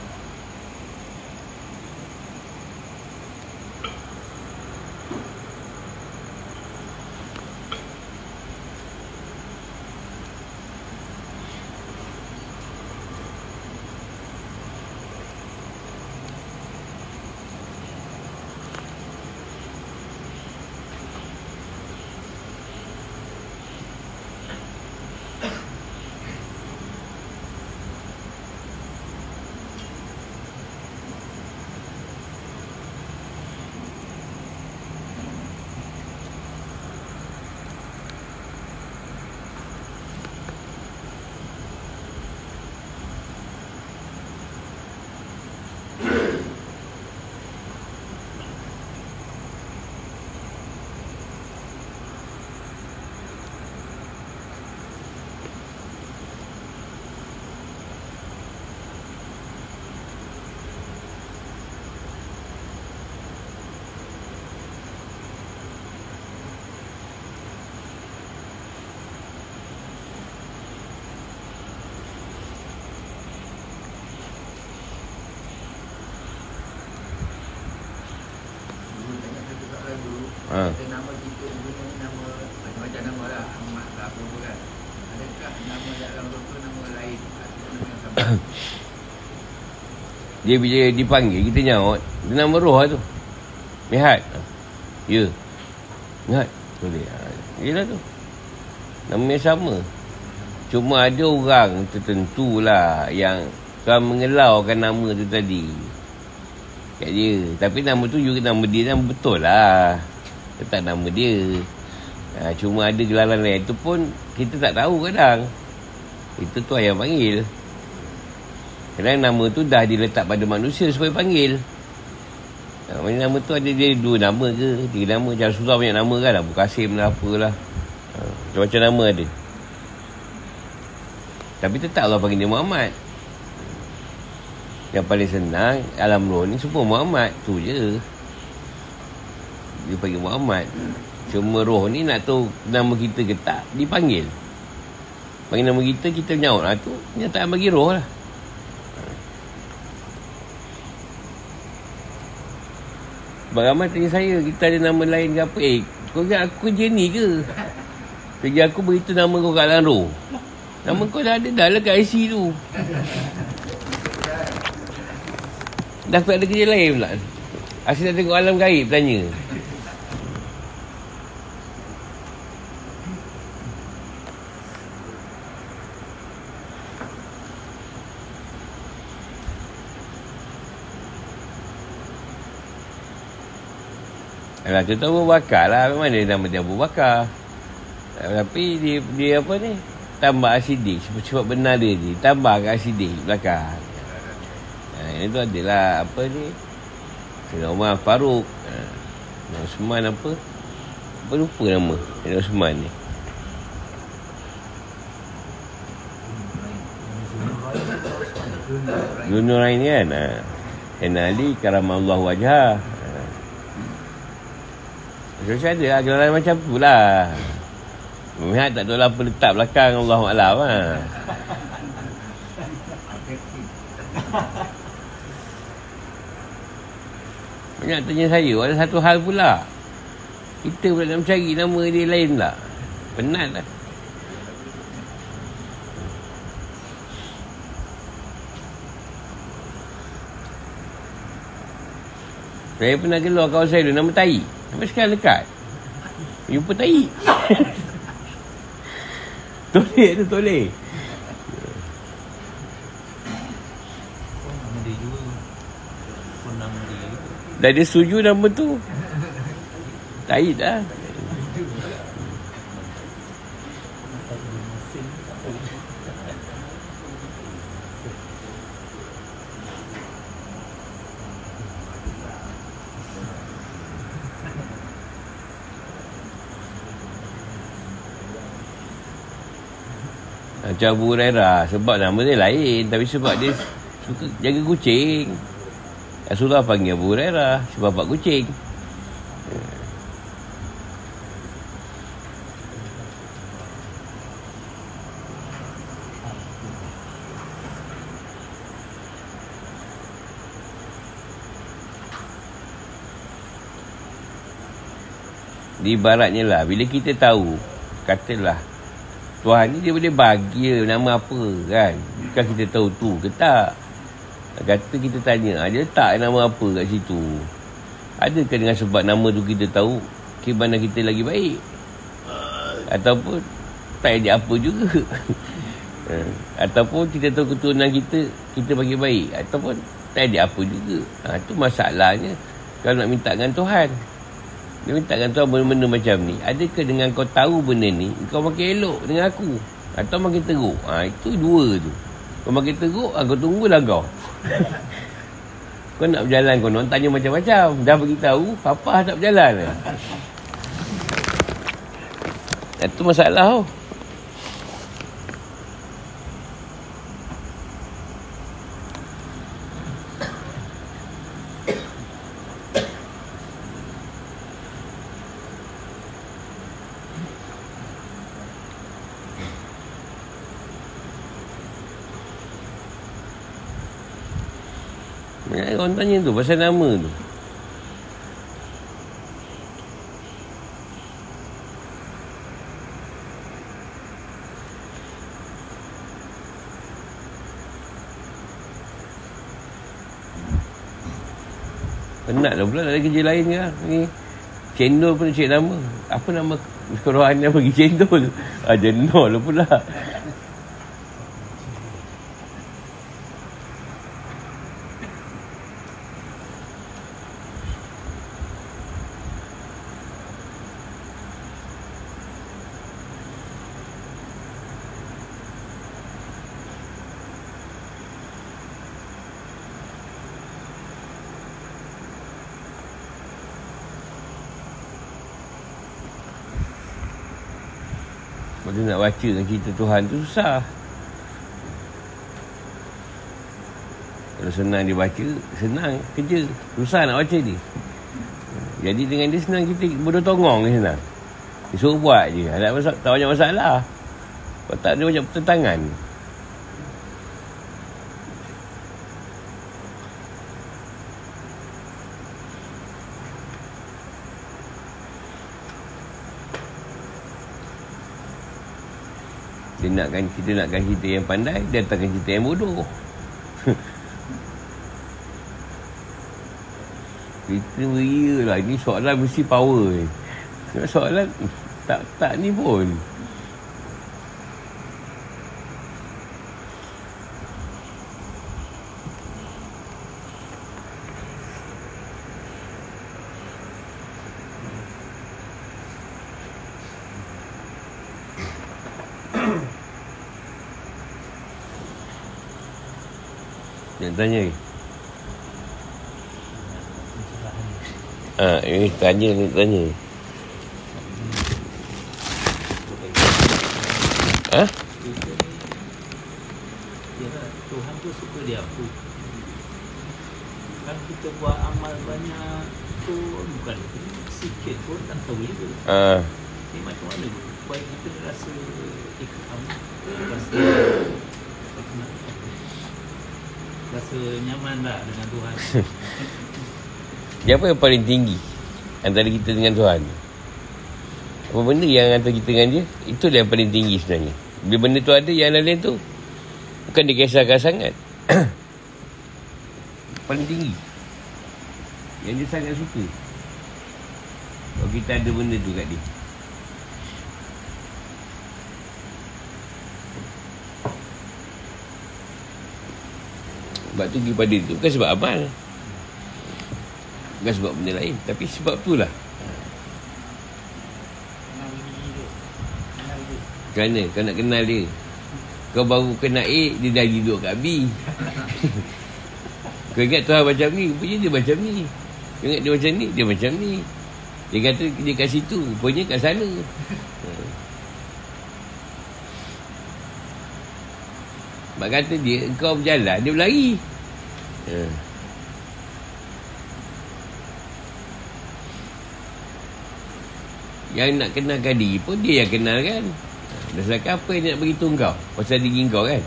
Dia bila dipanggil kita nyaut Dia nama roh lah tu. Mihat Ya. Mihat Boleh. Ha. Yelah tu. Nama yang sama. Cuma ada orang tertentu lah Yang Kan mengelaukan nama tu tadi. Kat dia. Tapi nama tu juga nama dia Nama betul lah. Tetap nama dia. Ha, Cuma ada gelaran lain tu pun Kita tak tahu kadang. Itu tu yang panggil Kadang nama tu dah diletak pada manusia supaya panggil. Ha, macam nama tu ada dia dua nama ke, tiga nama. Macam Rasulullah banyak nama kan, Abu Qasim lah, apalah. Ha, macam-macam nama ada. Tapi tetap Allah panggil dia Muhammad. Yang paling senang, alam roh ni semua Muhammad. Tu je. Dia panggil Muhammad. Cuma roh ni nak tahu nama kita ke tak, dipanggil. Panggil nama kita, kita nyaut lah tu. Nyataan bagi roh lah. Sebab ramai tanya saya Kita ada nama lain ke apa? Eh kau ingat aku ni ke? Kerja aku beritahu nama kau kat dalam roh Nama kau dah ada dah lah kat IC tu. Dah tak ada kerja lain pula. Asyik nak tengok alam gaib tanya Alah, contoh Abu Bakar lah. Memang dia nama dia Abu Bakar. Tapi dia, dia apa ni? Tambah asidik. Sebab, benar dia ni. Tambah kat asidik belakang. Ha, yang tu adalah apa ni? Sayyidina Umar Farouk. Ha, Osman apa? Apa lupa nama? Sayyidina Osman ni. Zunurain ni kan? Ha. Ali karamallah wajah. Macam ada lah gelaran macam tu lah. Melihat tak tahu lah apa letak belakang Allah Alam lah. Banyak tanya saya, ada satu hal pula. Kita pula nak mencari nama dia lain lah. Penat lah. Saya pernah keluar kawan saya dulu, nama Tai. Sampai sekarang dekat. Jumpa Tai. toleh tu, toleh. Dah dia setuju nama tu. Tai dah. Macam Abu Hurairah Sebab nama dia lain Tapi sebab dia Suka jaga kucing. Rasulullah panggil Abu Hurairah Sebab bapak kucing. Di baratnya lah Bila kita tahu Katalah Tuhan ni dia boleh bagi nama apa kan? Bukan kita tahu tu ke tak? Kata kita tanya ah, Dia letak nama apa kat situ? Adakah dengan sebab nama tu kita tahu Ke mana kita lagi baik? Ataupun Tak ada apa juga. Eh, Ataupun kita tahu keturunan kita Kita bagi baik. Ataupun Tak ada apa juga. Ha, Itu masalahnya Kalau nak minta dengan Tuhan dia minta dengan Tuhan benda-benda macam ni. Adakah dengan kau tahu benda ni Kau makin elok dengan aku? Atau makin teruk? Ha, Itu dua tu. Kau makin teruk ha, Kau tunggulah kau. Kau nak berjalan kau Orang tanya macam-macam. Dah beritahu Papa tak berjalan. Itu masalah tau. Banyak tu Pasal nama tu. Penat lah pula nak ada kerja lain ke? Lah Ni Cendol pun cek nama. Apa nama Kerohan yang bagi cendol? Ah jenol pula. Baca dengan cerita Tuhan. Tu susah. Kalau senang dia baca Senang. Kerja Susah nak baca dia. Jadi dengan dia senang kita Bodoh tongong dia senang. Dia suruh buat je. Tak banyak masalah. Kalau tak ada banyak pertentangan nakkan kita nakkan kita yang pandai, dia datangkan kita yang bodoh. kita beria lah. Ini soalan mesti power ni. Soalan tak tak ni pun. Tanya ke? Ha, ini tanya ni tanya. Ha? Tuhan tu suka dia apa Kan kita buat amal banyak tu Bukan sikit pun tak tahu juga Ha. Ni macam mana Supaya kita rasa ikham Rasa Rasa nyaman lah dengan Tuhan Dia apa yang paling tinggi antara kita dengan Tuhan? Apa benda yang antara kita dengan dia? Itu yang paling tinggi sebenarnya. Bila benda tu ada, yang lain-lain tu bukan dia kisahkan sangat. paling tinggi. Yang dia sangat suka. Kalau kita ada benda tu kat dia. Sebab tu pada dia tu bukan sebab amal. Bukan sebab benda lain. Tapi sebab tu lah. Kerana kau nak kenal dia. Kau baru kenal A, dia dah duduk kat B. kau ingat Tuhan macam ni, rupanya dia macam ni. Kau ingat dia macam ni, dia macam ni. Dia kata dia kat situ, rupanya kat sana. Sebab kata dia, kau berjalan, dia berlari. Ha. Yang nak kenalkan diri pun dia yang kenal kan. Dasarkan apa yang dia nak beritahu kau Pasal diri kau kan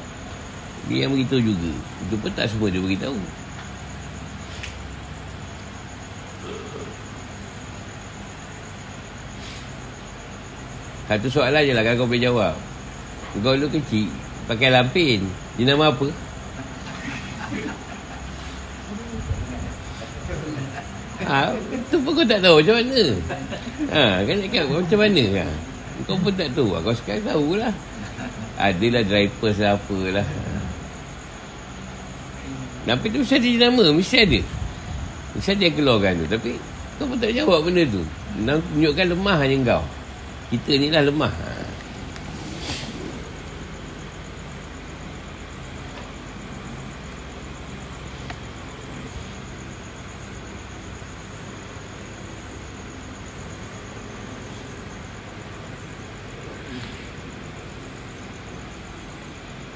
Dia yang beritahu juga Itu pun tak semua dia beritahu Satu soalan je lah kalau kau boleh jawab Kau dulu kecil Pakai lampin Dia nama apa? Ha, itu pun kau tak tahu macam mana. Ha, kan cakap macam mana kan? Kau pun tak tahu. Kau sekarang tahulah. Adalah drivers lah apalah Tapi tu mesti ada nama Mesti ada. Mesti ada yang keluarkan tu. Tapi Kau pun tak jawab benda tu. Tunjukkan lemah hanya kau. Kita ni lah lemah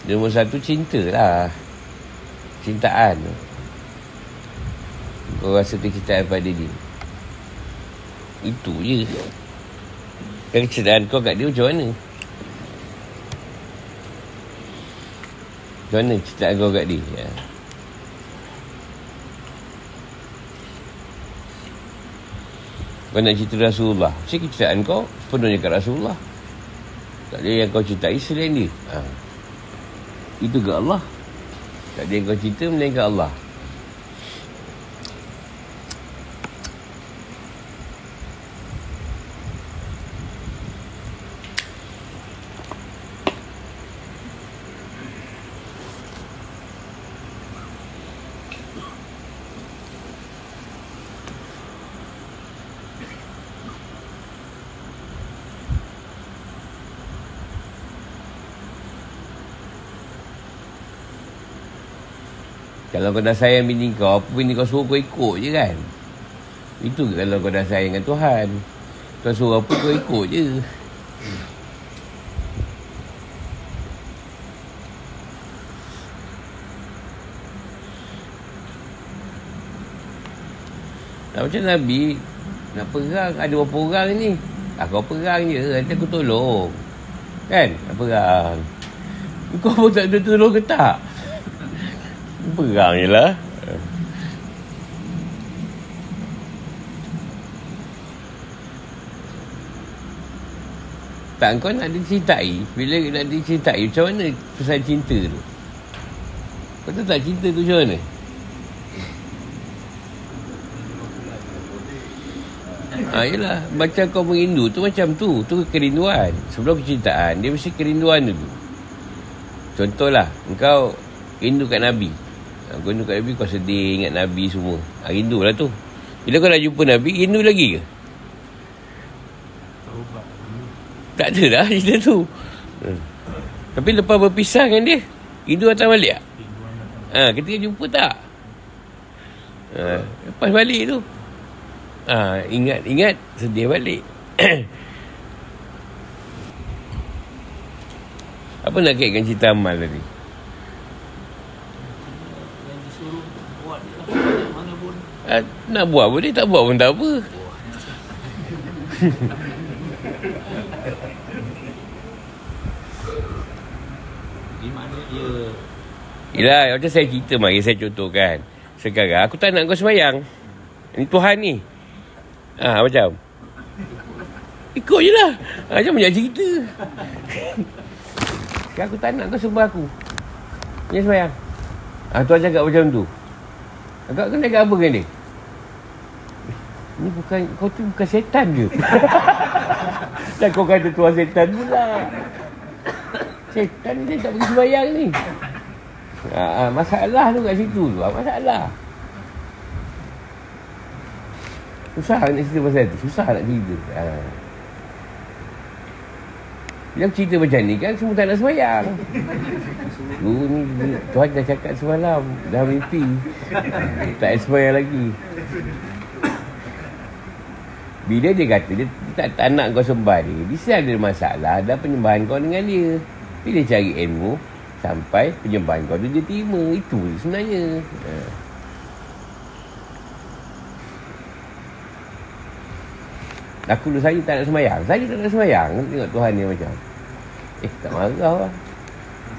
Nombor satu cinta lah. Cintaan. Kau rasa kecintaan pada dia. Itu je. Kan kecintaan kau kat dia macam mana? Macam mana cintaan kau kat dia? Ya. Kau nak cerita Rasulullah. Mesti kecintaan kau Sepenuhnya kat Rasulullah. Tak ada yang kau cintai selain dia. Haa itu ke Allah. Tak ada yang kau cerita melainkan Allah Kalau kau dah sayang bini kau, apa bini kau suruh kau ikut je kan? Itu kalau kau dah sayang dengan Tuhan. Tuhan suruh apa kau ikut je. Tak macam Nabi Nak perang Ada berapa orang ni ah, Kau perang je Nanti aku tolong Kan Nak perang Kau pun tak ada tolong ke tak Perang je lah Tak kau nak dicintai Bila nak dicintai Macam mana Pesan cinta tu Kau tahu tak cinta tu macam mana Ha, yelah. Macam kau merindu tu macam tu. Tu kerinduan. Sebelum kecintaan, dia mesti kerinduan dulu. Contohlah, engkau rindu kat Nabi. Ha, kau rindu kat Nabi, kau sedih ingat Nabi semua. Ha, rindu lah tu. Bila kau dah jumpa Nabi, rindu lagi ke? Tak ada dah cerita tu. Hmm. Tapi lepas berpisah dengan dia, rindu datang balik tak? Ha, ketika jumpa tak? Ha, lepas balik tu. Ha, ingat, ingat, sedih balik. Apa nak kaitkan cerita amal tadi? Yang disuruh buat ni lah. Mana pun. Ha, nak buat boleh, tak buat pun tak apa. Yelah, macam saya cerita mari saya contohkan. Sekarang aku tak nak kau semayang. Ini Tuhan ni. Ha, macam. Ikut je lah. Ha, macam banyak cerita. Aku tak nak kau sembah aku. Jangan semayang. Ha, Tuhan cakap macam tu. Agak kena cakap apa dengan dia? Ni bukan, kau tu bukan setan ke? Dan kau kata Tuhan setan pula. Setan ni tak pergi sembahyang ni. Ha, ha, masalah tu kat situ tu. Ha, masalah. Susah nak cerita pasal tu. Susah nak cerita. Ha. Bila aku cerita macam ni kan semua tak nak sembahyang. Dulu ni Tuhan dah cakap semalam. Dah mimpi. Tak nak sembahyang lagi. Bila dia kata dia, dia tak, tak nak kau sembah dia. Dia ada masalah dan penyembahan kau dengan dia. Bila cari ilmu sampai penyembahan kau tu dia terima. Itu sebenarnya. Ha. Aku dulu saya tak nak semayang. Saya tak nak semayang. Tengok Tuhan ni macam. Eh, tak marah lah.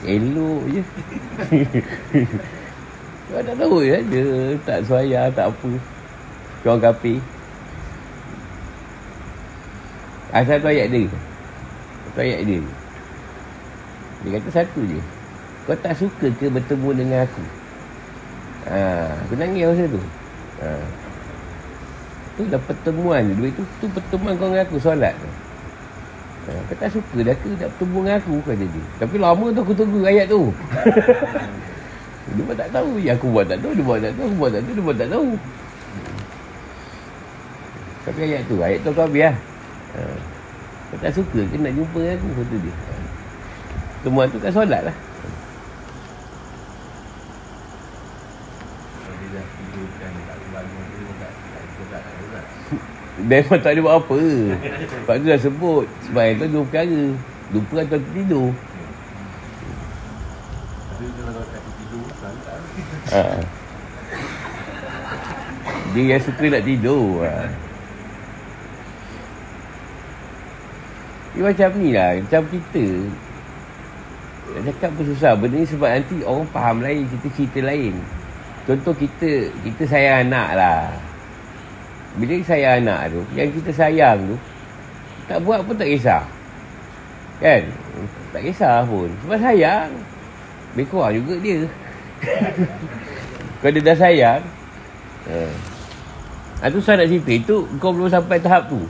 Elok je. Kau tak tahu je. Dia tak semayang, tak apa. Kau kapi. Asal tu ayat dia. Satu ayat dia. Dia kata satu je. Kau tak suka ke bertemu dengan aku? Ha, aku nangis masa tu. Ha. Tu dah pertemuan je. Duit tu, tu pertemuan kau dengan aku solat tu. Ha, kau tak suka dah ke nak bertemu dengan aku kata dia. Tapi lama tu aku tunggu ayat tu. dia pun tak tahu. Ya aku buat tak tahu. Dia buat tak tahu. Aku buat tak tahu. Dia buat tak tahu. Tapi ayat tu. Ayat tu kau biar. Ha. Kau tak suka ke nak jumpa dengan aku kata dia. Ha. Temuan tu kat solat lah. Memang tak ada buat apa Sebab tu dah sebut Sebab yang tu dua perkara Lupa atau tidur ha. Dia yang suka nak tidur ha. Dia macam ni lah Macam kita. Nak cakap pun susah. Benda ni sebab nanti orang faham lain Kita cerita lain. Contoh kita Kita sayang anak lah. Bila saya anak tu Yang kita sayang tu Tak buat pun tak kisah. Kan? Tak kisah pun. Sebab sayang. Kurang juga dia. Kalau dia dah sayang ha. Itu saya nak cerita. Itu kau belum sampai tahap tu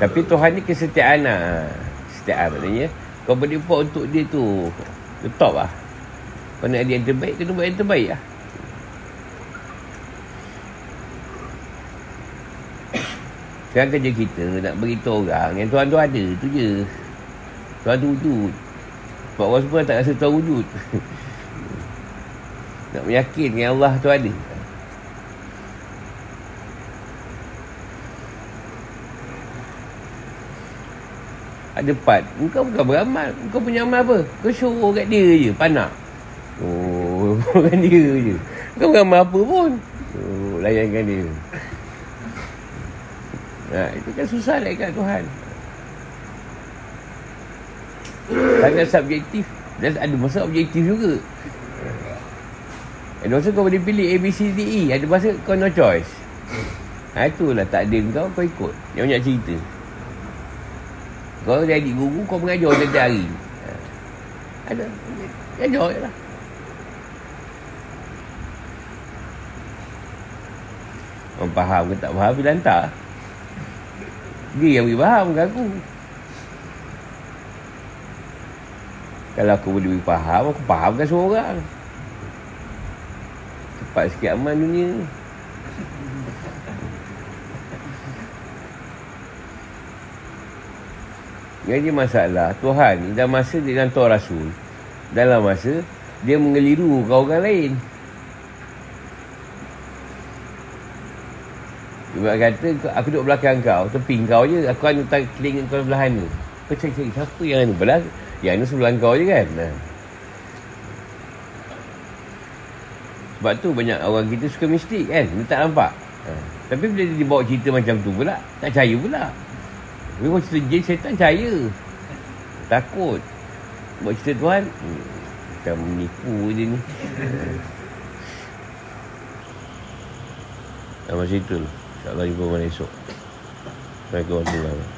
Tapi Tuhan ni kesetiaan lah Kesetiaan maknanya Kau boleh buat untuk dia tu The top lah Kau nak yang terbaik Kena buat yang terbaik lah Sekarang kerja kita Nak beritahu orang Yang Tuhan tu ada Tu je Tuhan tu wujud. Sebab orang semua tak rasa Tuhan wujud. Nak meyakinkan Allah tu ada. Ada part. Engkau bukan beramal. Engkau punya amal apa? Kau show kat dia je. Panak. Oh, bukan dia je. Kau beramal apa pun. Oh, layankan dia. Nah, itu kan susah nak ikat Tuhan. Sangat subjektif. Dan ada masa objektif juga. Ada masa kau boleh pilih A, B, C, D, E. Ada masa kau no choice. Ha, itulah takdir kau, kau ikut. Yang banyak cerita. Kau jadi guru, kau mengajar setiap hari. Ha. Ada. Ajar je lah. Orang faham ke tak faham, bila hantar. Dia yang boleh faham ke aku. Kalau aku boleh faham, aku fahamkan semua orang. Cepat sikit aman dunia ni. Jadi masalah. Tuhan ni dalam masa dia hantar Rasul Dalam masa dia mengeliru kau orang lain. Dia kata aku duduk belakang kau Tepi kau je. Aku anu tak telinga kau belah ni Kau cari-cari siapa yang anu belah Yang anu sebelah kau je kan? Nah. Sebab tu banyak orang kita suka mistik kan? Dia tak nampak. Ha. Tapi bila dia dibawa cerita macam tu pula Tak percaya pula tapi kalau cerita jin, syaitan percaya. Takut. Buat cerita Tuhan, hmm, macam menipu dia ni. Dah macam itu lah. InsyaAllah jumpa malam esok. Assalamualaikum warahmatullahi wabarakatuh.